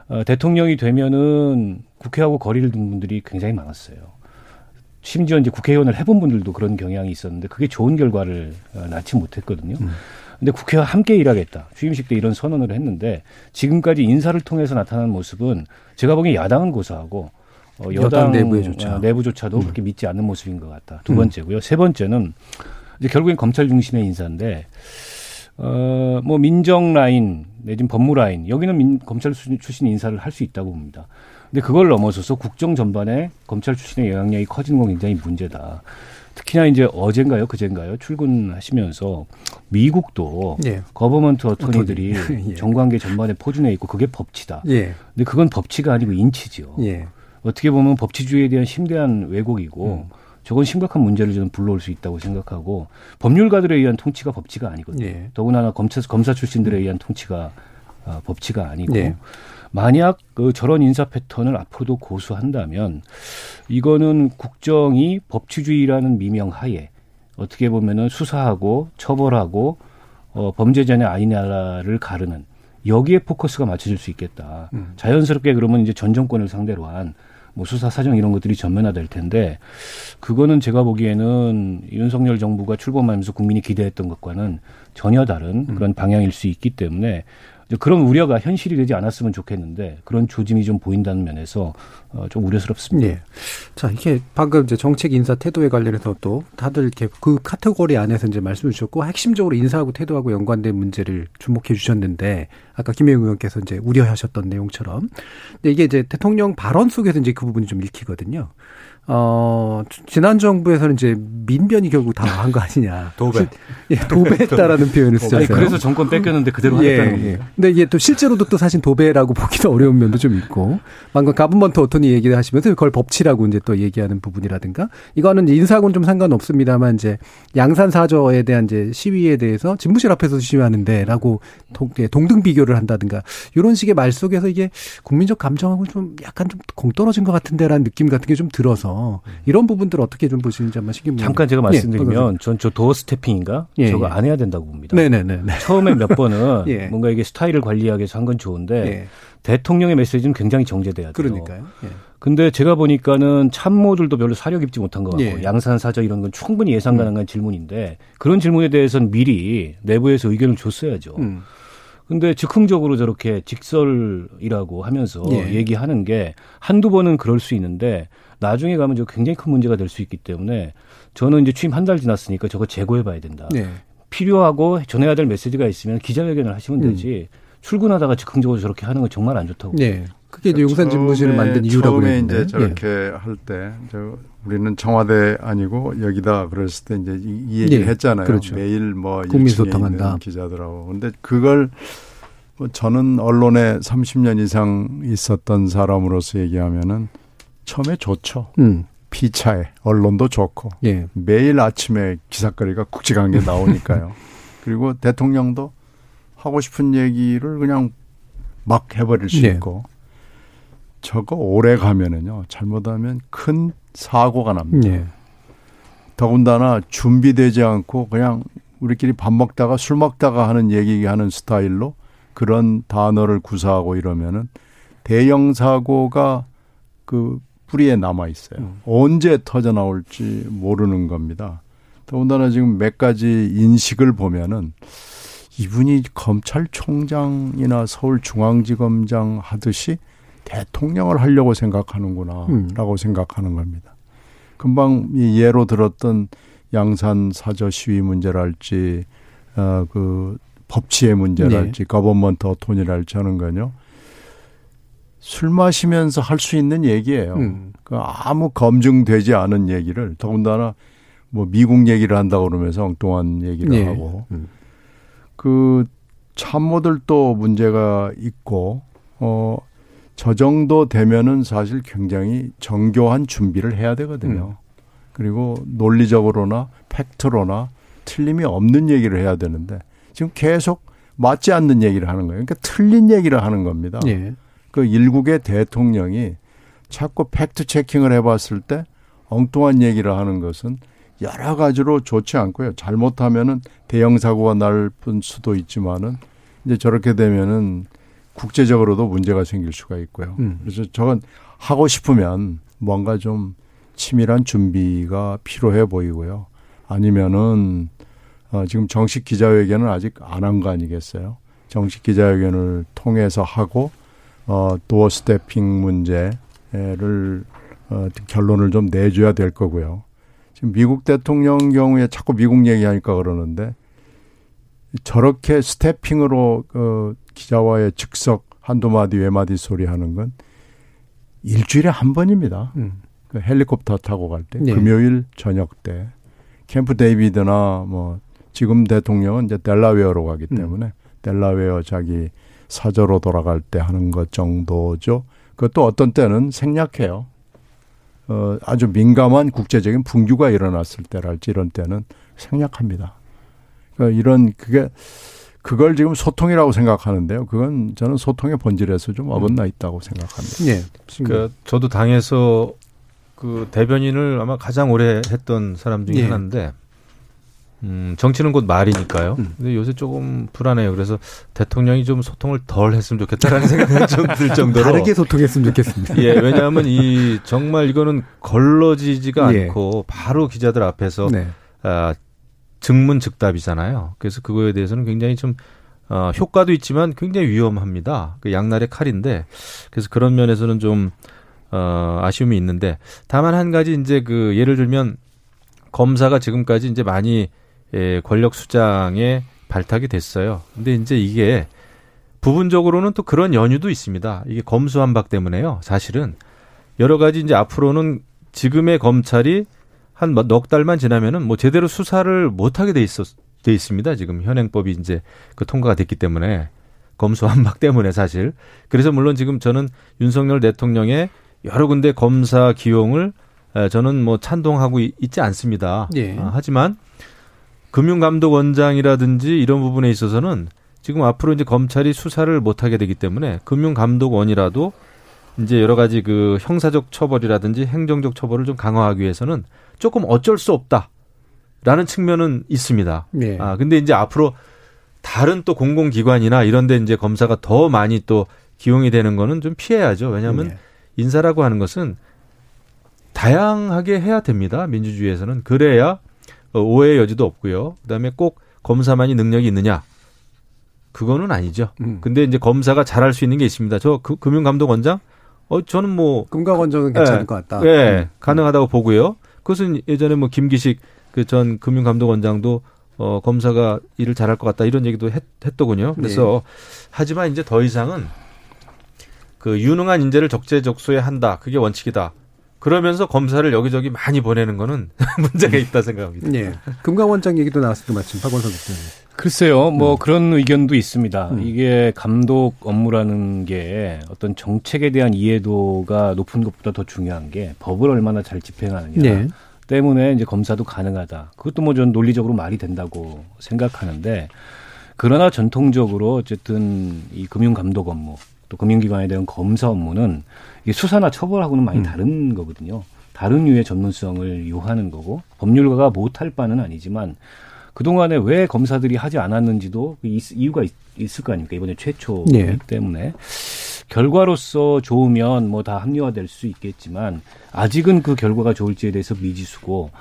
I: 어, 대통령이 되면은 국회하고 거리를 둔 분들이 굉장히 많았어요. 심지어 이제 국회의원을 해본 분들도 그런 경향이 있었는데 그게 좋은 결과를 어, 낳지 못했거든요. 근데 국회와 함께 일하겠다. 취임식 때 이런 선언을 했는데 지금까지 인사를 통해서 나타난 모습은 제가 보기엔 야당은 고사하고 어, 여당,
B: 여당 내부에조차.
I: 어, 내부조차도 그렇게 믿지 않는 모습인 것 같다. 두
B: 음.
I: 번째고요. 세 번째는 이제 결국엔 검찰 중심의 인사인데 어, 뭐 민정 라인 내지는 법무 라인 여기는 민, 검찰 수- 출신 인사를 할 수 있다고 봅니다. 근데 그걸 넘어서서 국정 전반에 검찰 출신의 영향력이 커지는 건 굉장히 문제다. 특히나 이제 어젠가요, 그젠가요, 출근하시면서 미국도
B: 예.
I: government attorney들이
B: attorney. [LAUGHS] 예.
I: 정관계 전반에 포진해 있고 그게 법치다.
B: 예.
I: 근데 그건 법치가 아니고 인치죠.
B: 예.
I: 어떻게 보면 법치주의에 대한 심대한 왜곡이고
B: 음.
I: 저건 심각한 문제를 저는 불러올 수 있다고 생각하고 법률가들에 의한 통치가 법치가 아니거든요.
B: 예.
I: 더군다나 검사, 검사 출신들에 의한 통치가 어, 법치가 아니고
B: 예.
I: 만약 그 저런 인사 패턴을 앞으로도 고수한다면 이거는 국정이 법치주의라는 미명 하에 어떻게 보면은 수사하고 처벌하고 어, 범죄자냐 아니냐를 가르는 여기에 포커스가 맞춰질 수 있겠다.
B: 음.
I: 자연스럽게 그러면 이제 전 정권을 상대로 한 뭐 수사 사정 이런 것들이 전면화될 텐데 그거는 제가 보기에는 윤석열 정부가 출범하면서 국민이 기대했던 것과는 전혀 다른
B: 음.
I: 그런 방향일 수 있기 때문에 그런 우려가 현실이 되지 않았으면 좋겠는데 그런 조짐이 좀 보인다는 면에서 어, 좀 우려스럽습니다.
B: 예. 자, 이게 방금 이제 정책 인사 태도에 관련해서 또 다들 이렇게 그 카테고리 안에서 이제 말씀을 주셨고 핵심적으로 인사하고 태도하고 연관된 문제를 주목해 주셨는데 아까 김혜영 의원께서 이제 우려하셨던 내용처럼 근데 이게 이제 대통령 발언 속에서 이제 그 부분이 좀 읽히거든요. 어, 지난 정부에서는 이제 민변이 결국 다한거 아니냐. [LAUGHS]
K: 도배.
B: 예, 도배했다라는 [LAUGHS] 표현을 쓰셨어요.
I: 그래서 정권 뺏겼는데 그대로 하겠다는 겁니까?
B: 근데 이게 또 실제로도 또 사실 도배라고 [LAUGHS] 보기도 어려운 면도 좀 있고 방금 가분먼트 어 토니 얘기를 하시면서 그걸 법치라고 이제 또 얘기하는 부분이라든가 이거는 인사하고는 좀 상관없습니다만 이제 양산 사저에 대한 이제 시위에 대해서 집무실 앞에서 시위하는데라고 동, 예, 동등 비교를 한다든가 이런 식의 말 속에서 이게 국민적 감정하고 좀 약간 좀 공떨어진 것 같은데라는 느낌 같은 게 좀 들어서 이런 부분들 어떻게 좀 보시는지 한번 신경
I: 잠깐 제가
B: 예,
I: 말씀드리면 전저 도어 스태핑인가
B: 예,
I: 저거
B: 예.
I: 안 해야 된다고 봅니다.
B: 네네네.
I: 처음에 몇 번은 [LAUGHS]
B: 예.
I: 뭔가 이게 스타일을 관리하기 위해서 한 건 좋은데
B: 예.
I: 대통령의 메시지는 굉장히 정제돼야 돼요.
B: 그러니까요. 예.
I: 근데 제가 보니까는 참모들도 별로 사려 깊지 못한 것 같고
B: 예.
I: 양산 사저 이런 건 충분히 예상 가능한 질문인데 그런 질문에 대해서는 미리 내부에서 의견을 줬어야죠.
B: 음.
I: 근데 즉흥적으로 저렇게 직설이라고 하면서
B: 예.
I: 얘기하는 게 한두 번은 그럴 수 있는데 나중에 가면 저 굉장히 큰 문제가 될 수 있기 때문에 저는 이제 취임 한 달 지났으니까 저거 재고해 봐야 된다.
B: 네.
I: 필요하고 전해야 될 메시지가 있으면 기자회견을 하시면
B: 음.
I: 되지 출근하다가 즉흥적으로 저렇게 하는 건 정말 안 좋다고.
B: 네. 그게 이제 용산 집무실을 만든 이유라고
J: 처음에. 이제 저렇게 할 때, 저 우리는 청와대 아니고 여기다 그랬을 때 이제 이, 이 얘기를
B: 예,
J: 했잖아요.
B: 그렇죠.
J: 매일 뭐
B: 국민 소통한다.
J: 있는 기자들하고. 근데 그걸 뭐 저는 언론에 30년 이상 있었던 사람으로서 얘기하면은 처음에 좋죠.
B: 음.
J: 피차에 언론도 좋고
B: 예.
J: 매일 아침에 기사거리가 굵직한 게 나오니까요. [LAUGHS] 그리고 대통령도 하고 싶은 얘기를 그냥 막 해버릴 수
B: 네.
J: 있고 저거 오래 가면은요 잘못하면 큰 사고가 납니다.
B: 예.
J: 더군다나 준비되지 않고 그냥 우리끼리 밥 먹다가 술 먹다가 하는 얘기하는 스타일로 그런 단어를 구사하고 이러면은 대형 사고가 그 뿌리에 남아 있어요. 언제 터져 나올지 모르는 겁니다. 더군다나 지금 몇 가지 인식을 보면은 이분이 검찰총장이나 서울중앙지검장 하듯이 대통령을 하려고 생각하는구나라고 생각하는 겁니다. 금방 이 예로 들었던 양산 사저 시위 문제랄지 어 그 법치의 문제랄지 government attorney랄지 하는 건요. 술 마시면서 할 수 있는 얘기예요.
B: 음.
J: 그 아무 검증되지 않은 얘기를 더군다나 뭐 미국 얘기를 한다고 그러면서 엉뚱한 얘기를
B: 예.
J: 하고
B: 음.
J: 그 참모들도 문제가 있고 어 저 정도 되면은 사실 굉장히 정교한 준비를 해야 되거든요. 그리고 논리적으로나 팩트로나 틀림이 없는 얘기를 해야 되는데 지금 계속 맞지 않는 얘기를 하는 거예요. 그러니까 틀린 얘기를 하는 겁니다.
B: 예.
J: 그 일국의 대통령이 자꾸 팩트 체킹을 해봤을 때 엉뚱한 얘기를 하는 것은 여러 가지로 좋지 않고요. 잘못하면은 대형 사고가 날 수도 있지만은 이제 저렇게 되면은 국제적으로도 문제가 생길 수가 있고요.
B: 음.
J: 그래서 저건 하고 싶으면 뭔가 좀 치밀한 준비가 필요해 보이고요. 아니면은 어, 지금 정식 기자회견은 아직 안 한 거 아니겠어요? 정식 기자회견을 통해서 하고 어, 도어 스태핑 문제를 어, 결론을 좀 내줘야 될 거고요. 지금 미국 대통령 경우에 자꾸 미국 얘기하니까 그러는데 저렇게 스태핑으로 어, 기자와의 즉석 한두 마디 외마디 소리 하는 건 일주일에 한 번입니다.
B: 음.
J: 그 헬리콥터 타고 갈 때,
B: 네.
J: 금요일 저녁 때, 캠프 데이비드나 뭐 지금 대통령은 이제 델라웨어로 가기
B: 음.
J: 때문에 델라웨어 자기 사저로 돌아갈 때 하는 것 정도죠. 그것도 어떤 때는 생략해요. 어, 아주 민감한 국제적인 분규가 일어났을 때랄지 이런 때는 생략합니다. 그러니까 이런 그게 그걸 지금 소통이라고 생각하는데요. 그건 저는 소통의 본질에서 좀 어긋나 있다고 생각합니다.
B: 예.
K: 그러니까 저도 당에서 그 대변인을 아마 가장 오래 했던 사람 중에
B: 예.
K: 하나인데 음, 정치는 곧 말이니까요.
B: 음.
K: 근데 요새 조금 불안해요. 그래서 대통령이 좀 소통을 덜 했으면 좋겠다라는 [LAUGHS] 생각이 좀 들 정도로
B: 다르게 소통했으면 좋겠습니다.
K: 예, 왜냐하면 이 정말 이거는 걸러지지가
B: 예.
K: 않고 바로 기자들 앞에서
B: 네.
K: 아, 즉문즉답이잖아요. 그래서 그거에 대해서는 굉장히 좀 어, 효과도 있지만 굉장히 위험합니다. 그 양날의 칼인데 그래서 그런 면에서는 좀 어, 아쉬움이 있는데 다만 한 가지 이제 그 예를 들면 검사가 지금까지 이제 많이 예, 권력 수장에 발탁이 됐어요. 근데 이제 이게 부분적으로는 또 그런 연유도 있습니다. 이게 검수한박 때문에요. 사실은 여러 가지 이제 앞으로는 지금의 검찰이 한 넉 달만 지나면은 뭐 제대로 수사를 못 하게 돼 있었 돼 있습니다. 지금 현행법이 이제 그 통과가 됐기 때문에 검수한박 때문에 사실 그래서 물론 지금 저는 윤석열 대통령의 여러 군데 검사 기용을 에, 저는 뭐 찬동하고 이- 있지 않습니다.
B: 예.
K: 아, 하지만 금융감독원장이라든지 이런 부분에 있어서는 지금 앞으로 이제 검찰이 수사를 못 하게 되기 때문에 금융감독원이라도 이제 여러 가지 그 형사적 처벌이라든지 행정적 처벌을 좀 강화하기 위해서는 조금 어쩔 수 없다라는 측면은 있습니다.
B: 예.
K: 아, 근데 이제 앞으로 다른 또 공공기관이나 이런 데 이제 검사가 더 많이 또 기용이 되는 거는 좀 피해야죠. 왜냐하면
B: 네.
K: 인사라고 하는 것은 다양하게 해야 됩니다. 민주주의에서는 그래야 어, 오해의 여지도 없고요. 그다음에 꼭 검사만이 능력이 있느냐? 그거는 아니죠. 음. 근데 이제 검사가 잘할 수 있는 게 있습니다. 저 그, 금융감독원장 어 저는 뭐
B: 금감원장은 괜찮을 예, 것 같다.
K: 예, 음. 가능하다고 보고요. 그것은 예전에 뭐 김기식 그 전 금융감독원장도 어 검사가 일을 잘할 것 같다 이런 얘기도 했, 했더군요. 그래서 네. 하지만 이제 더 이상은 그 유능한 인재를 적재적소에 한다. 그게 원칙이다. 그러면서 검사를 여기저기 많이 보내는 거는 [LAUGHS] 문제가 있다 생각합니다.
B: 네. 금강원장 얘기도 나왔을 때 마침 박원석 교수님.
I: 글쎄요, 뭐 음. 그런 의견도 있습니다. 음. 이게 감독 업무라는 게 어떤 정책에 대한 이해도가 높은 것보다 더 중요한 게 법을 얼마나 잘 집행하느냐. 네. 때문에 이제 검사도 가능하다. 그것도 뭐전 논리적으로 말이 된다고 생각하는데 그러나 전통적으로 어쨌든 이 금융 감독 업무 또 금융기관에 대한 검사 업무는 이게 수사나 처벌하고는 많이 음. 다른 거거든요. 다른 유의 전문성을 요하는 거고 법률가가 못할 바는 아니지만 그동안에 왜 검사들이 하지 않았는지도 그 이유가 있, 을거 아닙니까? 이번에 최초이기 네. 때문에 결과로서 좋으면 뭐 다 합리화될 수 있겠지만 아직은 그 결과가 좋을지에 대해서 미지수고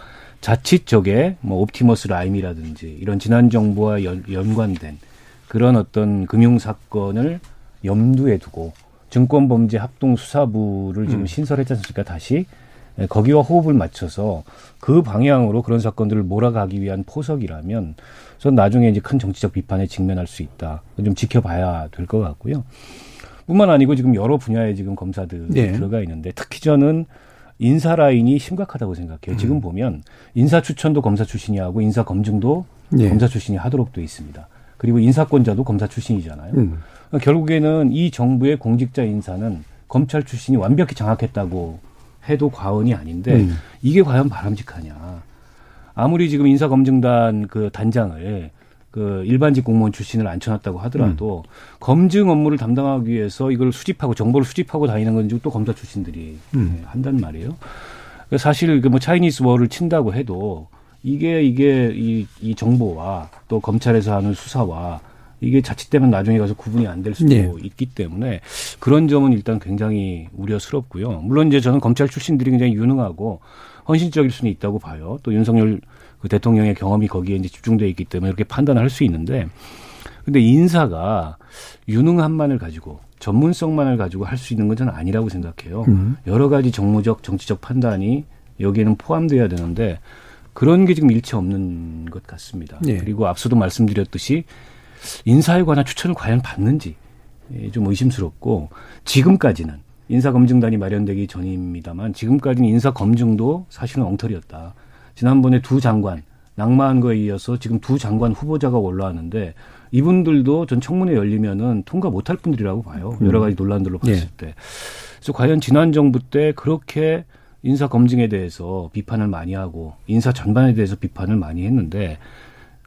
I: 자칫 저게 뭐 옵티머스 라임이라든지 이런 지난 정부와 연, 연관된 그런 어떤 금융 사건을 염두에 두고 증권범죄 합동수사부를 지금 음. 신설했지 않습니까? 다시 예, 거기와 호흡을 맞춰서 그 방향으로 그런 사건들을 몰아가기 위한 포석이라면 전 나중에 이제 큰 정치적 비판에 직면할 수 있다. 좀 지켜봐야 될 것 같고요. 뿐만 아니고 지금 여러 분야에 지금 검사들이 네. 들어가 있는데 특히 저는 인사 라인이 심각하다고 생각해요. 음. 지금 보면 인사 추천도 검사 출신이 하고 인사 검증도 네. 검사 출신이 하도록 돼 있습니다. 그리고 인사권자도 검사 출신이잖아요. 음. 결국에는 이 정부의 공직자 인사는 검찰 출신이 완벽히 장악했다고 해도 과언이 아닌데 음. 이게 과연 바람직하냐. 아무리 지금 인사검증단 그 단장을 그 일반직 공무원 출신을 앉혀놨다고 하더라도 음. 검증 업무를 담당하기 위해서 이걸 수집하고 정보를 수집하고 다니는 건 또 검사 출신들이 음. 네, 한단 말이에요. 사실 그 뭐 차이니스 워를 친다고 해도 이게 이게 이, 이 정보와 또 검찰에서 하는 수사와 이게 자칫되면 나중에 가서 구분이 안 될 수도 네. 있기 때문에 그런 점은 일단 굉장히 우려스럽고요. 물론 이제 저는 검찰 출신들이 굉장히 유능하고 헌신적일 수는 있다고 봐요. 또 윤석열 그 대통령의 경험이 거기에 이제 집중돼 있기 때문에 이렇게 판단을 할 수 있는데 근데 인사가 유능함만을 가지고 전문성만을 가지고 할 수 있는 건 저는 아니라고 생각해요. 음. 여러 가지 정무적 정치적 판단이 여기에는 포함돼야 되는데 그런 게 지금 일체 없는 것 같습니다. 네. 그리고 앞서도 말씀드렸듯이 인사에 관한 추천을 과연 받는지 예, 좀 의심스럽고 지금까지는 인사검증단이 마련되기 전입니다만 지금까지는 인사검증도 사실은 엉터리였다. 지난번에 두 장관 낙마한 거에 이어서 지금 두 장관 후보자가 올라왔는데 이분들도 전 청문회 열리면은 통과 못할 분들이라고 봐요. 음. 여러 가지 논란들로 봤을 네. 때. 그래서 과연 지난 정부 때 그렇게 인사 검증에 대해서 비판을 많이 하고 인사 전반에 대해서 비판을 많이 했는데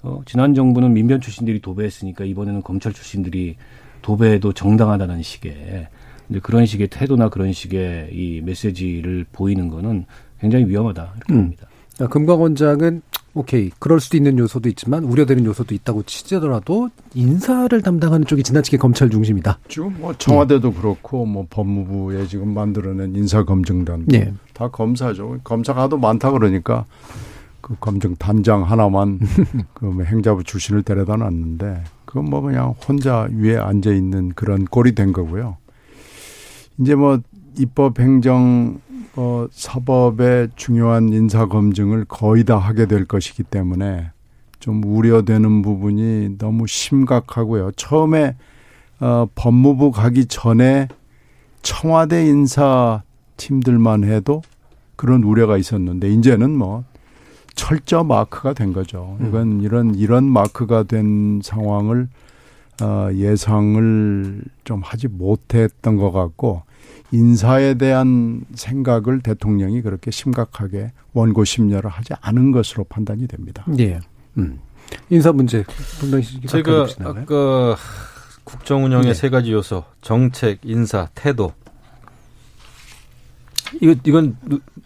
I: 어, 지난 정부는 민변 출신들이 도배했으니까 이번에는 검찰 출신들이 도배도 정당하다는 식의 이제 그런 식의 태도나 그런 식의 이 메시지를 보이는 거는 굉장히 위험하다 이렇게 음. 봅니다.
B: 아, 금광원장은 오케이 그럴 수도 있는 요소도 있지만 우려되는 요소도 있다고 치더라도 인사를 담당하는 쪽이 지나치게 검찰 중심이다.
J: 지금 뭐 청와대도 음. 그렇고 뭐 법무부에 지금 만들어낸 인사검증단 네. 다 검사죠. 검사가 하도 많다 그러니까 그 검증 단장 하나만 [LAUGHS] 그 뭐 행자부 출신을 데려다 놨는데 그건 뭐 그냥 혼자 위에 앉아 있는 그런 꼴이 된 거고요. 이제 뭐 입법 행정 어 사법의 중요한 인사 검증을 거의 다 하게 될 것이기 때문에 좀 우려되는 부분이 너무 심각하고요. 처음에 어 법무부 가기 전에 청와대 인사 팀들만 해도 그런 우려가 있었는데 이제는 뭐 철저 마크가 된 거죠. 음. 이건 이런 이런 마크가 된 상황을 어, 예상을 좀 하지 못했던 것 같고 인사에 대한 생각을 대통령이 그렇게 심각하게 원고 심려를 하지 않은 것으로 판단이 됩니다.
B: 예. 음. 인사 문제
K: 제가 아까 국정 운영의 네. 세 가지 요소 정책, 인사, 태도 이거 이건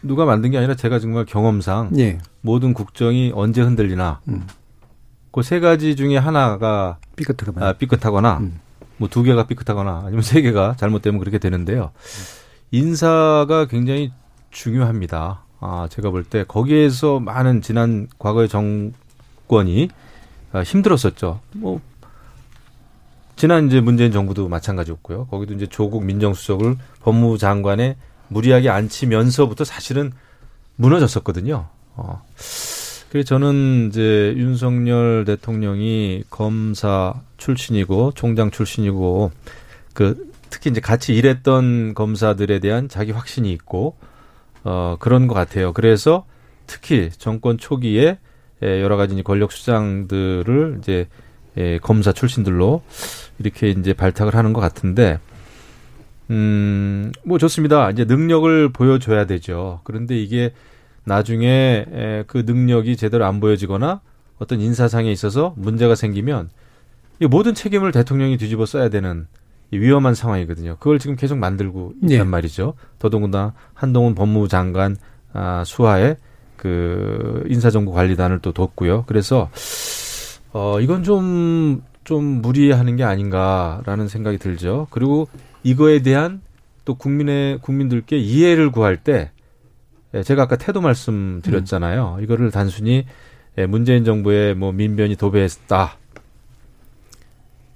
K: 누, 가 만든 게 아니라 제가 정말 경험상 예. 모든 국정이 언제 흔들리나 음. 그세 가지 중에 하나가 삐끗하거나, 아, 삐끗하거나 음. 뭐두 개가 삐끗하거나 아니면 세 개가 잘못되면 그렇게 되는데요. 인사가 굉장히 중요합니다. 아, 제가 볼 때 거기에서 많은 지난 과거의 정권이 아, 힘들었었죠. 뭐 지난 이제 문재인 정부도 마찬가지였고요. 거기도 이제 조국 민정수석을 법무부 장관에 무리하게 앉히면서부터 사실은 무너졌었거든요. 어. 그래서 저는 이제 윤석열 대통령이 검사 출신이고 총장 출신이고 그 특히 이제 같이 일했던 검사들에 대한 자기 확신이 있고 어 그런 것 같아요. 그래서 특히 정권 초기에 여러 가지 권력 수장들을 이제 검사 출신들로 이렇게 이제 발탁을 하는 것 같은데 음, 뭐 좋습니다. 이제 능력을 보여줘야 되죠. 그런데 이게 나중에 그 능력이 제대로 안 보여지거나 어떤 인사상에 있어서 문제가 생기면 이 모든 책임을 대통령이 뒤집어 써야 되는 위험한 상황이거든요. 그걸 지금 계속 만들고 있단 네. 말이죠. 더더군다나 한동훈 법무부 장관 아, 수하에 그 인사정보관리단을 또 뒀고요. 그래서 어 이건 좀좀 좀 무리하는 게 아닌가라는 생각이 들죠. 그리고 이거에 대한 또 국민의 국민들께 이해를 구할 때 예, 제가 아까 태도 말씀드렸잖아요. 음. 이거를 단순히 예, 문재인 정부의 뭐 민변이 도배했다.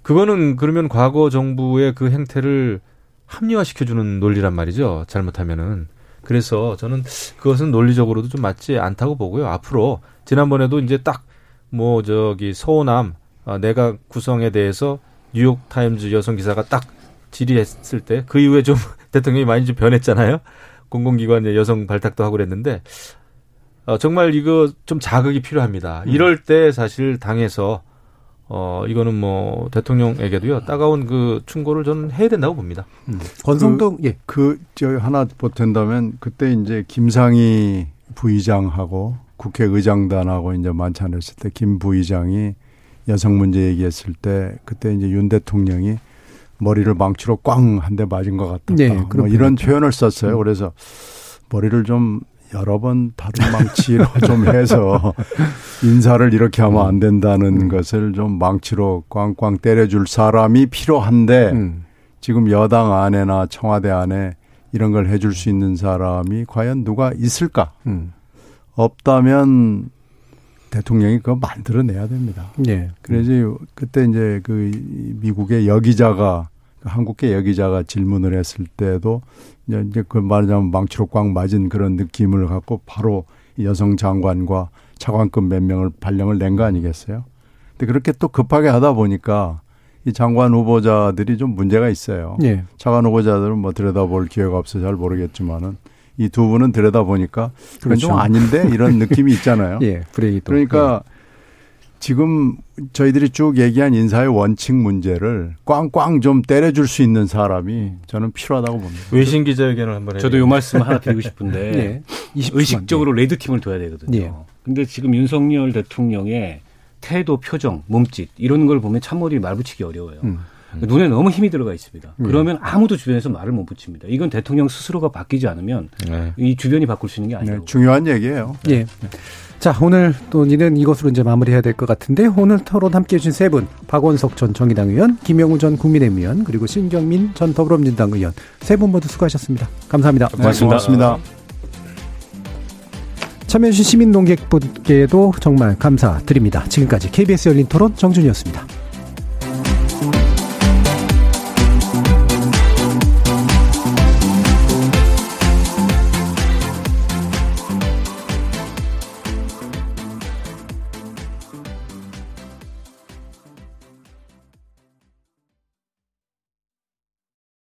K: 그거는 그러면 과거 정부의 그 행태를 합리화시켜주는 논리란 말이죠. 잘못하면은. 그래서 저는 그것은 논리적으로도 좀 맞지 않다고 보고요. 앞으로 지난번에도 이제 딱 뭐 저기 서호남 어, 내각 구성에 대해서 뉴욕 타임즈 여성 기사가 딱 질의했을 때 그 이후에 좀 [LAUGHS] 대통령이 많이 좀 변했잖아요. 공공기관 여성 발탁도 하고 그랬는데 어, 정말 이거 좀 자극이 필요합니다. 음. 이럴 때 사실 당에서 어 이거는 뭐 대통령에게도요 따가운 그 충고를 저는 해야 된다고 봅니다.
J: 음. 권성동 그, 예 그 저 하나 보탠다면 그때 이제 김상희 부의장하고 국회의장단하고 이제 만찬했을 때 김 부의장이 여성 문제 얘기했을 때 그때 이제 윤 대통령이 머리를 망치로 꽝 한 대 맞은 것 같다. 네, 뭐 이런 표현을 썼어요. 음. 그래서 머리를 좀 여러 번 다른 망치로 [LAUGHS] 좀 해서 인사를 이렇게 하면 안 된다는 음. 것을 좀 망치로 꽝꽝 때려줄 사람이 필요한데 음. 지금 여당 안에나 청와대 안에 이런 걸 해줄 수 있는 사람이 과연 누가 있을까? 음. 없다면 대통령이 그거 만들어내야 됩니다. 네. 그래서 그때 이제 그 미국의 여기자가 그 한국계 여기자가 질문을 했을 때도 이제 그 말하자면 망치로 꽉 맞은 그런 느낌을 갖고 바로 여성 장관과 차관급 몇 명을 발령을 낸 거 아니겠어요? 근데 그렇게 또 급하게 하다 보니까 이 장관 후보자들이 좀 문제가 있어요. 예. 차관 후보자들은 뭐 들여다볼 기회가 없어 잘 모르겠지만은 이 두 분은 들여다보니까 그렇죠. 좀 아닌데 이런 느낌이 있잖아요. [LAUGHS] 예, 그러니까 예. 지금 저희들이 쭉 얘기한 인사의 원칙 문제를 꽝꽝 좀 때려줄 수 있는 사람이 저는 필요하다고 봅니다.
K: 외신 기자회견을 한번 해요.
I: 저도 요 말씀 하나 드리고 싶은데 [LAUGHS] 네. 의식적으로 레드 팀을 둬야 되거든요. 네. 근데 지금 윤석열 대통령의 태도, 표정, 몸짓 이런 걸 보면 참모들이 말 붙이기 어려워요. 음. 눈에 너무 힘이 들어가 있습니다. 네. 그러면 아무도 주변에서 말을 못 붙입니다. 이건 대통령 스스로가 바뀌지 않으면 네. 이 주변이 바꿀 수 있는 게 아니에요. 네,
J: 중요한 얘기예요.
B: 예. 자, 오늘 또 니는 이것으로 이제 마무리해야 될 것 같은데 오늘 토론 함께 해주신 세 분, 박원석 전 정의당 의원, 김영우 전 국민의힘 의원, 그리고 신경민 전 더불어민주당 의원 세 분 모두 수고하셨습니다. 감사합니다.
J: 네, 고맙습니다.
B: 참여해주신 시민 농객분께도 정말 감사드립니다. 지금까지 KBS 열린 토론 정준이었습니다.